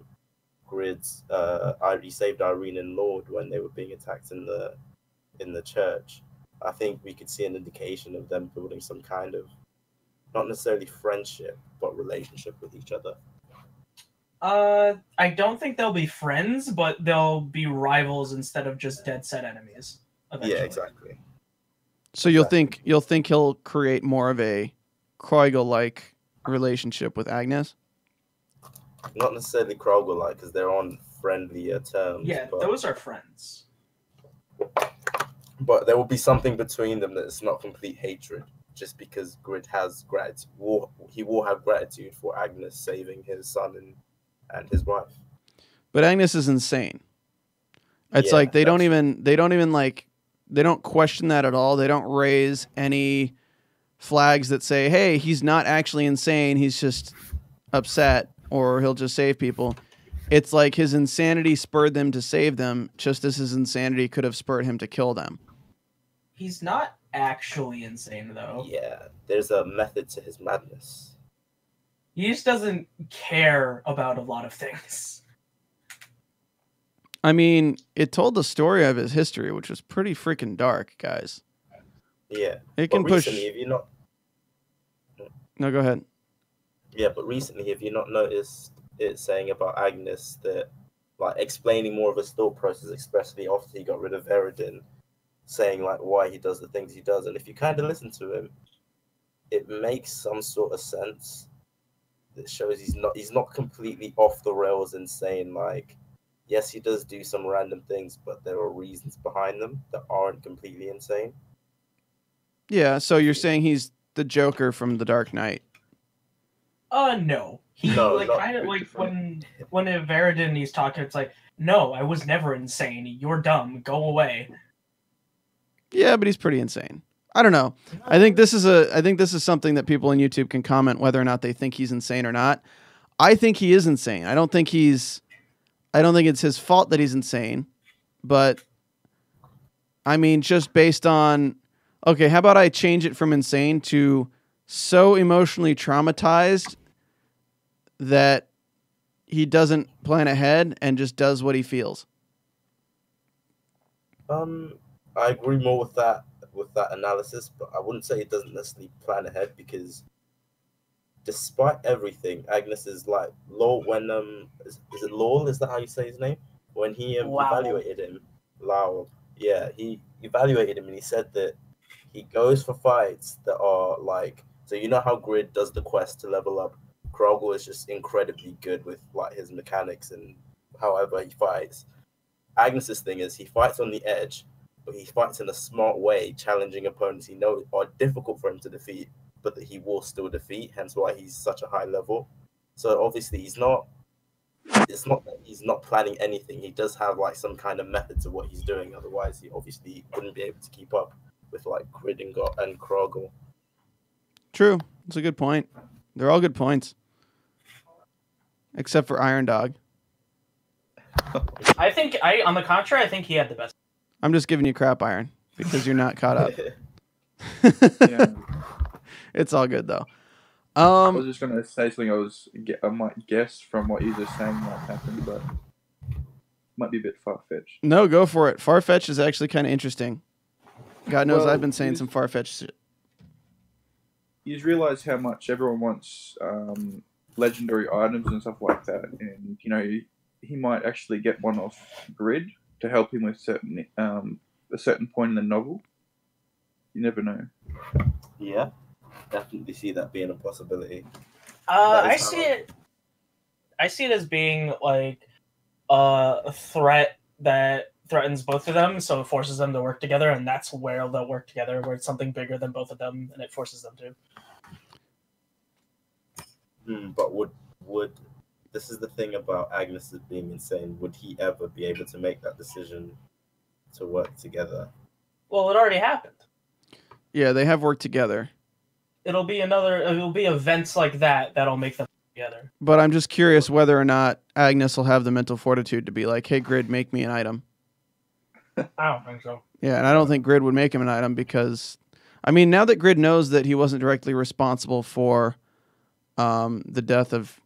Grid's uh saved Irene and Lord when they were being attacked in the in the church, I think we could see an indication of them building some kind of not necessarily friendship, but relationship with each other. Uh, I don't think they'll be friends, but they'll be rivals instead of just dead set enemies. Eventually. Yeah, exactly. So you'll Exactly. think you'll think he'll create more of a Kraugel like relationship with Agnes? Not necessarily Kraugel like, because they're on friendlier terms. Yeah, but, those are friends. but there will be something between them that's not complete hatred. Just because Grid has gratitude, will, he will have gratitude for Agnes saving his son and and his wife. But Agnes is insane. It's Yeah, like they don't even they don't even like they don't question that at all. They don't raise any flags that say, "Hey, he's not actually insane. He's just upset or he'll just save people." It's like his insanity spurred them to save them, just as his insanity could have spurred him to kill them. He's not actually insane though. Yeah, there's a method to his madness. He just doesn't care about a lot of things. I mean, it told the story of his history, which was pretty freaking dark, guys. Yeah, It can push. if you not No, go ahead. Yeah, but recently, have you not noticed it saying about Agnes that, like, explaining more of his thought process, especially after he got rid of Eridin, saying like why he does the things he does, and if you kind of listen to him, it makes some sort of sense. That shows he's not he's not completely off the rails insane. Like yes, he does do some random things, but there are reasons behind them that aren't completely insane. Yeah, so you're saying he's the Joker from The Dark Knight. Uh, no. He No, like not kind of like when when Veridin he's talking, it's like, no, I was never insane. You're dumb. Go away. Yeah, but he's pretty insane. I don't know. I think this is a I think this is something that people on YouTube can comment whether or not they think he's insane or not. I think he is insane. I don't think he's I don't think it's his fault that he's insane, but I mean just based on okay, how about I change it from insane to so emotionally traumatized that he doesn't plan ahead and just does what he feels. Um, I agree more with that with that analysis, but I wouldn't say it doesn't necessarily plan ahead because despite everything, Agnes is like Law when um is, is it Lauel? Is that how you say his name? When he um, Lauel. evaluated him, Lauel, yeah, he evaluated him and he said that he goes for fights that are like so you know how Grid does the quest to level up. Kraugel is just incredibly good with like his mechanics and however he fights. Agnes's thing is he fights on the edge, but he fights in a smart way, challenging opponents he knows are difficult for him to defeat, but that he will still defeat. Hence why he's such a high level. So obviously he's not. It's not that he's not planning anything. He does have like some kind of method to what he's doing. Otherwise, he obviously wouldn't be able to keep up with like Grid and, Go- and Kraugel. True. That's a good point. They're all good points. Except for Iron Dog. I think I, on the contrary, I think he had the best. I'm just giving you crap, Iron, because you're not caught up. Yeah. It's all good though. I was Um, just gonna say something. I was I might guess from what you're just saying might happen, but might be a bit far fetched. no, go for it. Far fetched is actually kind of interesting. God knows Well, I've been saying some far fetched shit. You just realize how much everyone wants um, legendary items and stuff like that, and you know he, he might actually get one off grid to help him with certain um, a certain point in the novel. You never know. yeah, definitely see that being a possibility. Uh, I see how- it. I see it as being like uh, a threat that threatens both of them, so it forces them to work together, and that's where they'll work together, where it's something bigger than both of them, and it forces them to. Hmm, but would would this is the thing about Agnes as being insane? Would he ever be able to make that decision to work together? Well, it already happened. Yeah, they have worked together, It'll be another. It'll be events like that that'll make them together. but I'm just curious whether or not Agnes will have the mental fortitude to be like, "Hey, Grid, make me an item." I don't think so. Yeah, and I don't think Grid would make him an item because, I mean, now that Grid knows that he wasn't directly responsible for um, the death of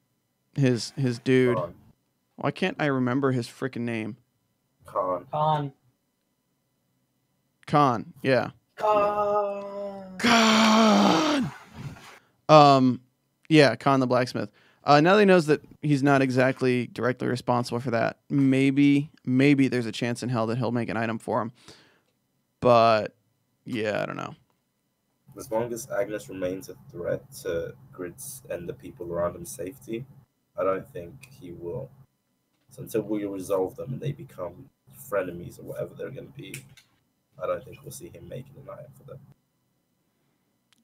his his dude, Khan, why can't I remember his freaking name? Khan. Con. Khan. Yeah. Con. Khan. Um, yeah, Khan the blacksmith. Uh, now that he knows that he's not exactly directly responsible for that, maybe maybe there's a chance in hell that he'll make an item for him. But yeah, I don't know. As long as Agnes remains a threat to Grid's and the people around him's safety, I don't think he will. So until we resolve them and they become frenemies or whatever they're going to be, I don't think we'll see him making an item for them.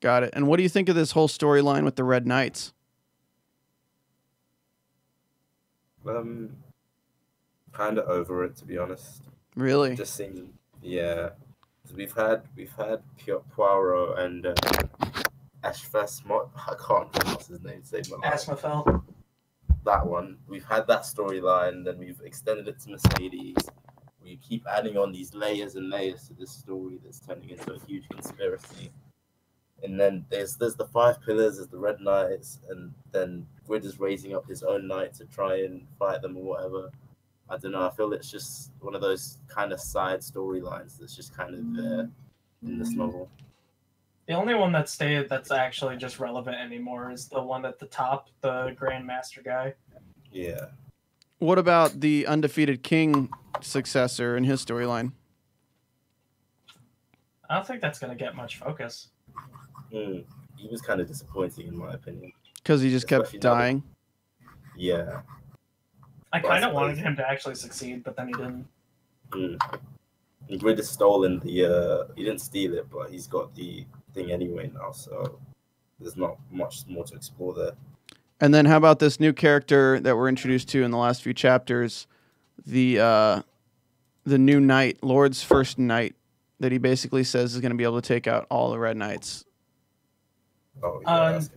Got it. And what do you think of this whole storyline with the Red Knights? Um, kind of over it to be honest. Really? It just seems, yeah. 'Cause We've had we've had Pi- Piaro and uh, Ashfast. Mo- I can't pronounce his name. Save my life. Asmafel. that one. We've had that storyline, then we've extended it to Mercedes. We keep adding on these layers and layers to this story that's turning into a huge conspiracy. And then there's there's the five pillars, there's the Red Knights, and then Grid is raising up his own knight to try and fight them or whatever. I don't know. I feel it's just one of those kind of side storylines that's just kind of there in this mm. novel. The only one that stayed that's actually just relevant anymore is the one at the top, the Grandmaster guy. Yeah. What about the undefeated king successor and his storyline? I don't think that's gonna get much focus. Hmm. He was kind of disappointing in my opinion. Because he just kept Especially now that- dying. Yeah. I kind of wanted him to actually succeed, but then he didn't. Mm. Grid has stolen the. Uh, he didn't steal it, but he's got the thing anyway now. So there's not much more to explore there. And then how about this new character that we're introduced to in the last few chapters, the uh, the new knight, Lord's first knight, that he basically says is going to be able to take out all the red knights. Oh yeah, Um.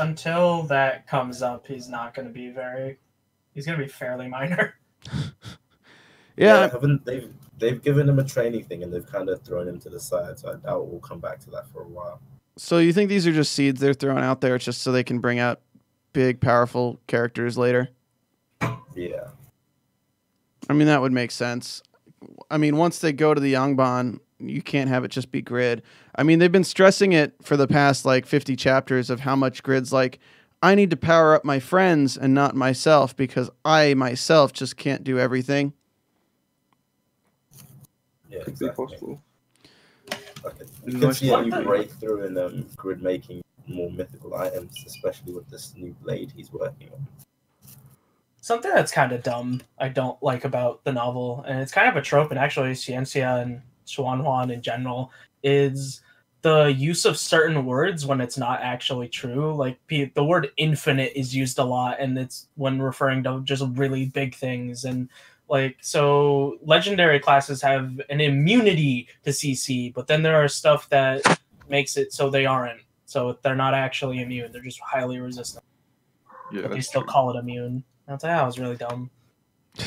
Until that comes up, he's not going to be very. He's going to be fairly minor. Yeah, haven't they've they've given him a training thing and they've kind of thrown him to the side. So I doubt we'll come back to that for a while. So you think these are just seeds they're throwing out there just so they can bring out big, powerful characters later? Yeah. I mean, that would make sense. I mean, once they go to the Yangban, you can't have it just be Grid. I mean, they've been stressing it for the past like 50 chapters of how much Grid's like, I need to power up my friends and not myself because I myself just can't do everything. Yeah, Could be exactly. possible. Okay. It's You can see to a see. breakthrough in um, grid making more mythical items, especially with this new blade he's working on. Something that's kind of dumb, I don't like about the novel, and it's kind of a trope, and actually, Xianxia and Xuanhuan in general, is the use of certain words when it's not actually true. Like the word infinite is used a lot, and it's when referring to just really big things. And like, so legendary classes have an immunity to CC, but then there are stuff that makes it so they aren't. So they're not actually immune, they're just highly resistant, Yeah, but they still true. call it immune. That's like, oh, that was really dumb.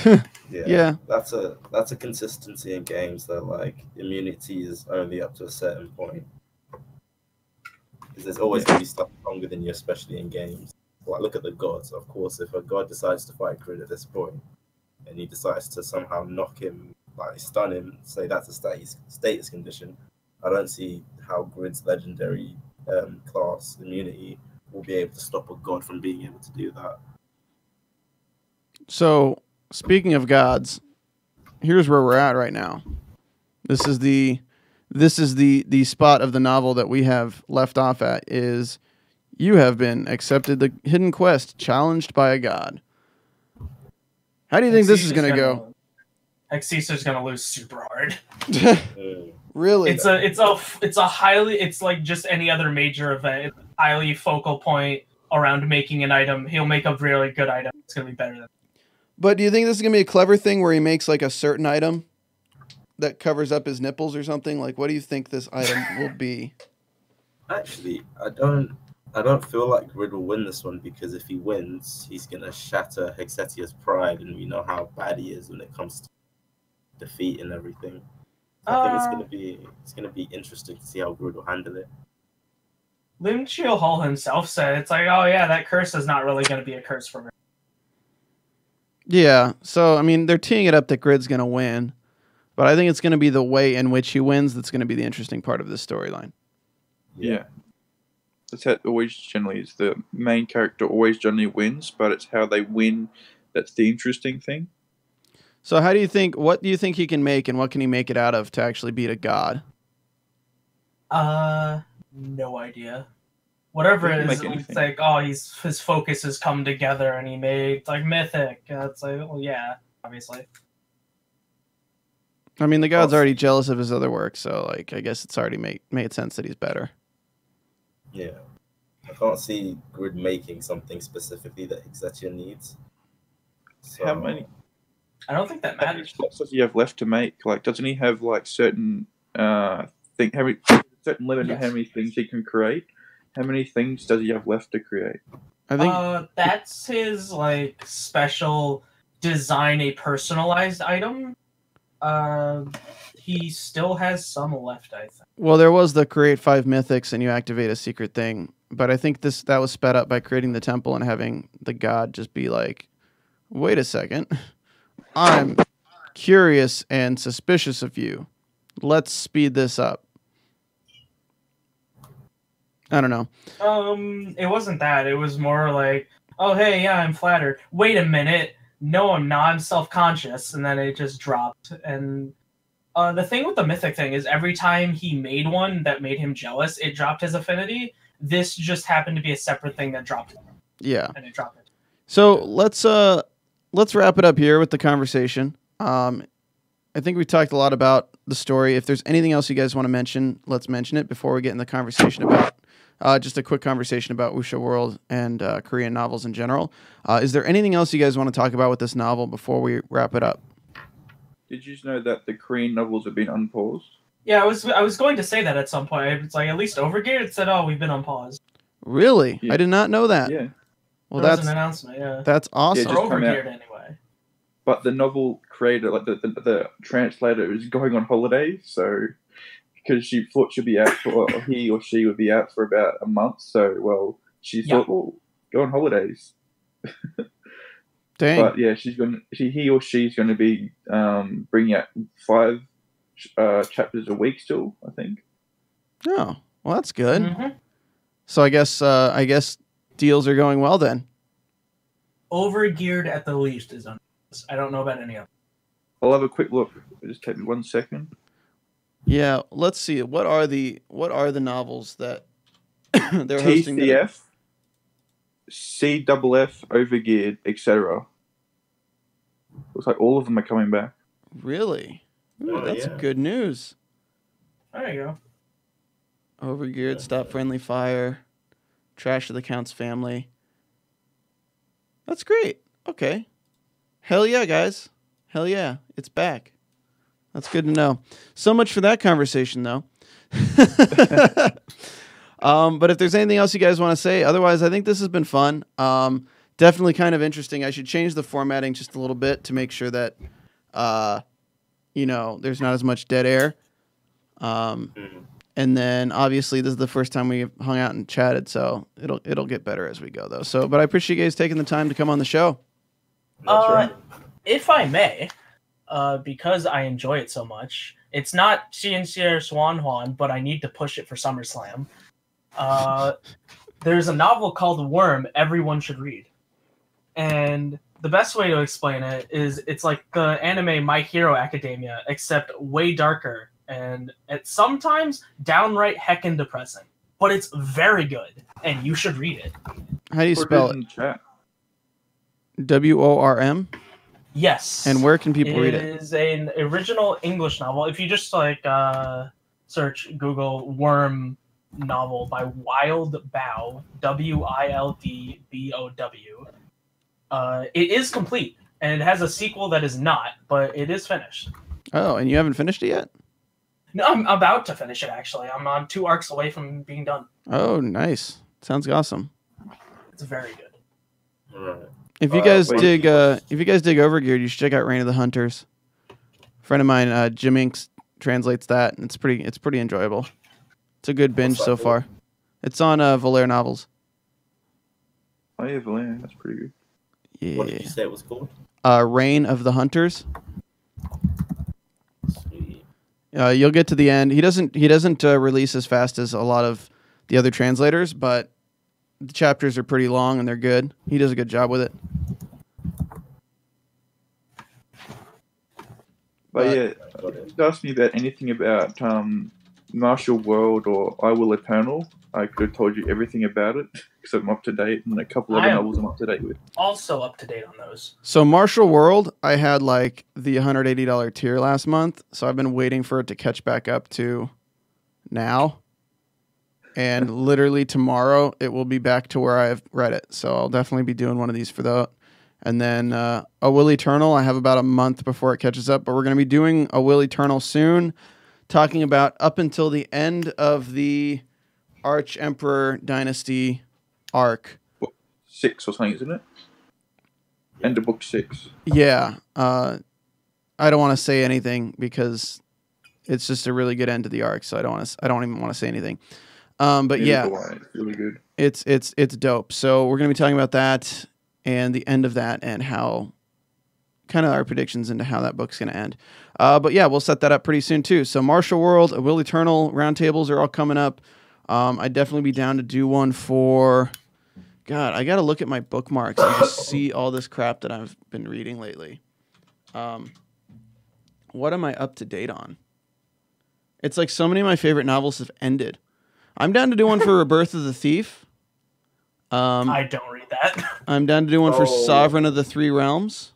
Yeah. Yeah. That's a that's a consistency in games that like immunity is only up to a certain point. Because there's always gonna be stuff stronger than you, especially in games. Like look at the gods. Of course, if a god decides to fight Grid at this point, and he decides to somehow knock him, like stun him, say that's a status status condition. I don't see how Grid's legendary um, class immunity will be able to stop a god from being able to do that. So, speaking of gods, here's where we're at right now. This is the this is the the spot of the novel that we have left off at is you have been accepted the hidden quest challenged by a god. How do you think this is going to go? Hexetia's gonna lose super hard. Really? It's a it's a it's a highly it's like just any other major event. It's a highly focal point around making an item. He'll make a really good item. It's gonna be better than But do you think this is gonna be a clever thing where he makes like a certain item that covers up his nipples or something? Like, what do you think this item will be? Actually, I don't. I don't feel like Grid will win this one because if he wins, he's gonna shatter Hexetia's pride, and we know how bad he is when it comes to defeat and everything. I think it's Uh, gonna be it's gonna be interesting to see how Grid will handle it. Lim Chio Hall himself said it's like, oh yeah, that curse is not really gonna be a curse for me. Yeah. So I mean, they're teeing it up that Grid's gonna win, but I think it's gonna be the way in which he wins that's gonna be the interesting part of this storyline. Yeah. That's how it always generally is. The main character always generally wins, but it's how they win that's the interesting thing. So how do you think? What do you think he can make, and what can he make it out of to actually beat a god? Uh, no idea. Whatever He it can is, make it's like, oh, he's his focus has come together, and he made like mythic. It's like, well, yeah, obviously. I mean, the god's already jealous of his other work, so like, I guess it's already made made sense that he's better. Yeah, I can't see Grid making something specifically that Hexetia needs. So, How many I don't think that matters. how many matters. slots does he have left to make? Like, doesn't he have like certain uh thing? How many certain limit to how many things he can create? How many things does he have left to create? I think. Uh, that's his like special design a personalized item. Uh, he still has some left, I think. well, there was the create five mythics, and you activate a secret thing, but I think this that was sped up by creating the temple and having the god just be like, "Wait a second, I'm curious and suspicious of you. Let's speed this up." I don't know. Um, it wasn't that. It was more like, oh hey, yeah, I'm flattered. Wait a minute, no, I'm not. I'm self-conscious, and then it just dropped. And uh, the thing with the mythic thing is, every time he made one that made him jealous, it dropped his affinity. This just happened to be a separate thing that dropped it, Yeah. and it dropped it. So let's uh let's wrap it up here with the conversation. Um, I think we talked a lot about the story. If there's anything else you guys want to mention, let's mention it before we get in the conversation about uh, just a quick conversation about Wuxia World and uh, Korean novels in general. Uh, is there anything else you guys want to talk about with this novel before we wrap it up? Did you know that the Korean novels have been unpaused? Yeah, I was I was going to say that at some point. It's like at least Overgear it said, "Oh, we've been on pause." Really? Yeah. I did not know that. Yeah. Well, there was that's an announcement. Yeah, that's awesome. Yeah, or just come out. Overgeared anyway. But the novel creator, like the, the, the translator, is going on holiday, so because she thought she'd be out for, or he or she would be out for about a month. So, well, she Yeah. thought, well, go on holidays. Dang. But yeah, she's going. to She, he or she's going to be um, bringing out five uh, chapters a week still. I think. oh, well, that's good. Mhm. So I guess uh, I guess deals are going well then. Overgeared at the least is on. I don't know about any other. I'll have a quick look. Just take me one second. Yeah, let's see. What are the what are the novels that they're hosting? that TCF, CFF, Overgeared, etc. Looks like all of them are coming back. Really? Ooh, Oh, that's yeah. good news. There you go. Overgeared, Stop Friendly Fire, Trash of the Count's Family. That's great. Okay. Hell yeah, guys. Hell yeah. It's back. That's good to know. So much for that conversation, though. um, but if there's anything else you guys want to say, otherwise, I think this has been fun. Um, definitely kind of interesting. I should change the formatting just a little bit to make sure that, uh, you know, there's not as much dead air. Um, Mhm. and then obviously this is the first time we hung out and chatted, so it'll it'll get better as we go though. So, but I appreciate you guys taking the time to come on the show. That's Uh, right. If I may, uh, because I enjoy it so much, it's not Xianxia Swan Huan, but I need to push it for SummerSlam. Uh, there's a novel called Worm everyone should read. And the best way to explain it is it's like the anime My Hero Academia, except way darker and it's sometimes downright heckin' depressing. But it's very good, and you should read it. How do you Put spell it? chat. W O R M. Yes. And where can people read it? It is an original English novel. If you just like uh, search Google "worm novel" by Wild Bow, W I L D B O W, uh, it is complete and it has a sequel that is not, but it is finished. Oh, and you haven't finished it yet? No, I'm about to finish it. Actually, I'm on two arcs away from being done. Oh, nice. Sounds awesome. It's very good. Right. If you Uh, guys wait. dig, uh, if you guys dig Overgeared, you should check out Reign of the Hunters. A friend of mine, uh, Jim Inks, translates that, and it's pretty, it's pretty enjoyable. It's a good binge so far. It's on uh, Volare novels. Oh yeah, Valerian, that's pretty good. What did you say it was called? Uh, Reign of the Hunters. Sweet. Uh, you'll get to the end. He doesn't. He doesn't uh, release as fast as a lot of the other translators, but the chapters are pretty long and they're good. He does a good job with it. But But- yeah, Got it. if you asked me about anything about um, Martial World or A Will Eternal, I could have told you everything about it because I'm up to date, and a couple other novels I'm up to date with. Also up to date on those. So Martial World, I had like the $180 tier last month, so I've been waiting for it to catch back up to now. And literally tomorrow, it will be back to where I've read it. So I'll definitely be doing one of these for that. And then uh, a Will Eternal, I have about a month before it catches up, but we're going to be doing a Will Eternal soon, talking about up until the end of the Arch Emperor Dynasty arc. Book Six or something, isn't it? End of book six. Yeah. Uh, I don't want to say anything because it's just a really good end to the arc. So I don't want to. I don't even want to say anything. Um, but Neither yeah. It's really good. it's it's it's dope. So we're gonna be talking about that and the end of that and how kind of our predictions into how that book's gonna end. Uh, but yeah, we'll set that up pretty soon too. So Martial World, Will Eternal roundtables are all coming up. Um, I'd definitely be down to do one for. God, I gotta look at my bookmarks and just see all this crap that I've been reading lately. Um, what am I up to date on? It's like so many of my favorite novels have ended. I'm down to do one for Rebirth of the Thief. Um, I don't read that. I'm down to do one for Oh. Sovereign of the Three Realms.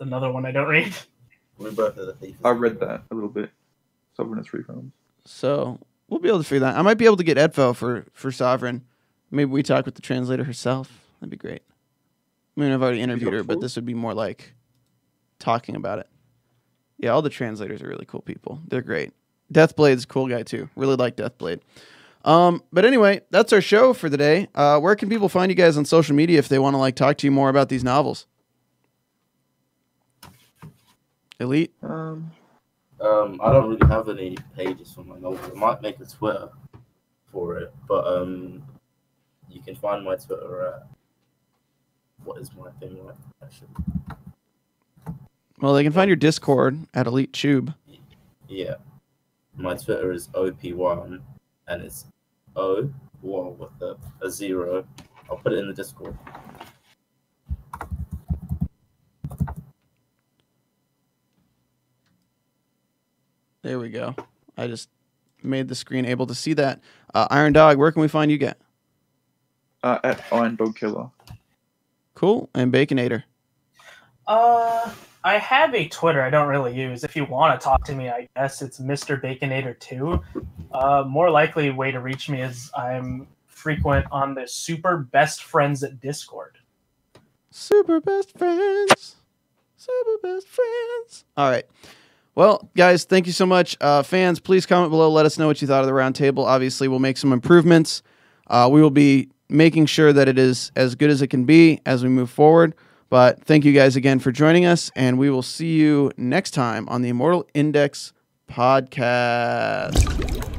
another one I don't read. Rebirth of the Thief. I read that a little bit. Sovereign of Three Realms. So we'll be able to figure that. I might be able to get Edfo for for Sovereign. Maybe we talk with the translator herself. That'd be great. I mean, I've already interviewed her, but this would be more like talking about it. Yeah, all the translators are really cool people. They're great. Deathblade's a cool guy too. Really like Deathblade. Um, but anyway, that's our show for the day. Uh, where can people find you guys on social media if they want to like talk to you more about these novels? Elite. Um, Um, I don't really have any pages for my novel. I might make a Twitter for it, but um, you can find my Twitter at what is my thing like actually? Well, they can find your Discord at Elite Tube. Yeah, my Twitter is op1 and it's o well with a, a zero. I'll put it in the Discord. There we go. I just made the screen able to see that. Uh, Iron Dog, where can we find you? Get uh, at Iron Dog Killer. cool and Baconator. Uh, I have a Twitter I don't really use. If you want to talk to me, I guess it's Mr. Baconator two. Uh, more likely way to reach me is I'm frequent on the Super Best Friends at Discord. Super best friends. Super best friends. All right. Well, guys, thank you so much. Uh, fans, please comment below. Let us know what you thought of the roundtable. Obviously, we'll make some improvements. Uh, we will be making sure that it is as good as it can be as we move forward. But thank you guys again for joining us, and we will see you next time on the Immortal Index podcast.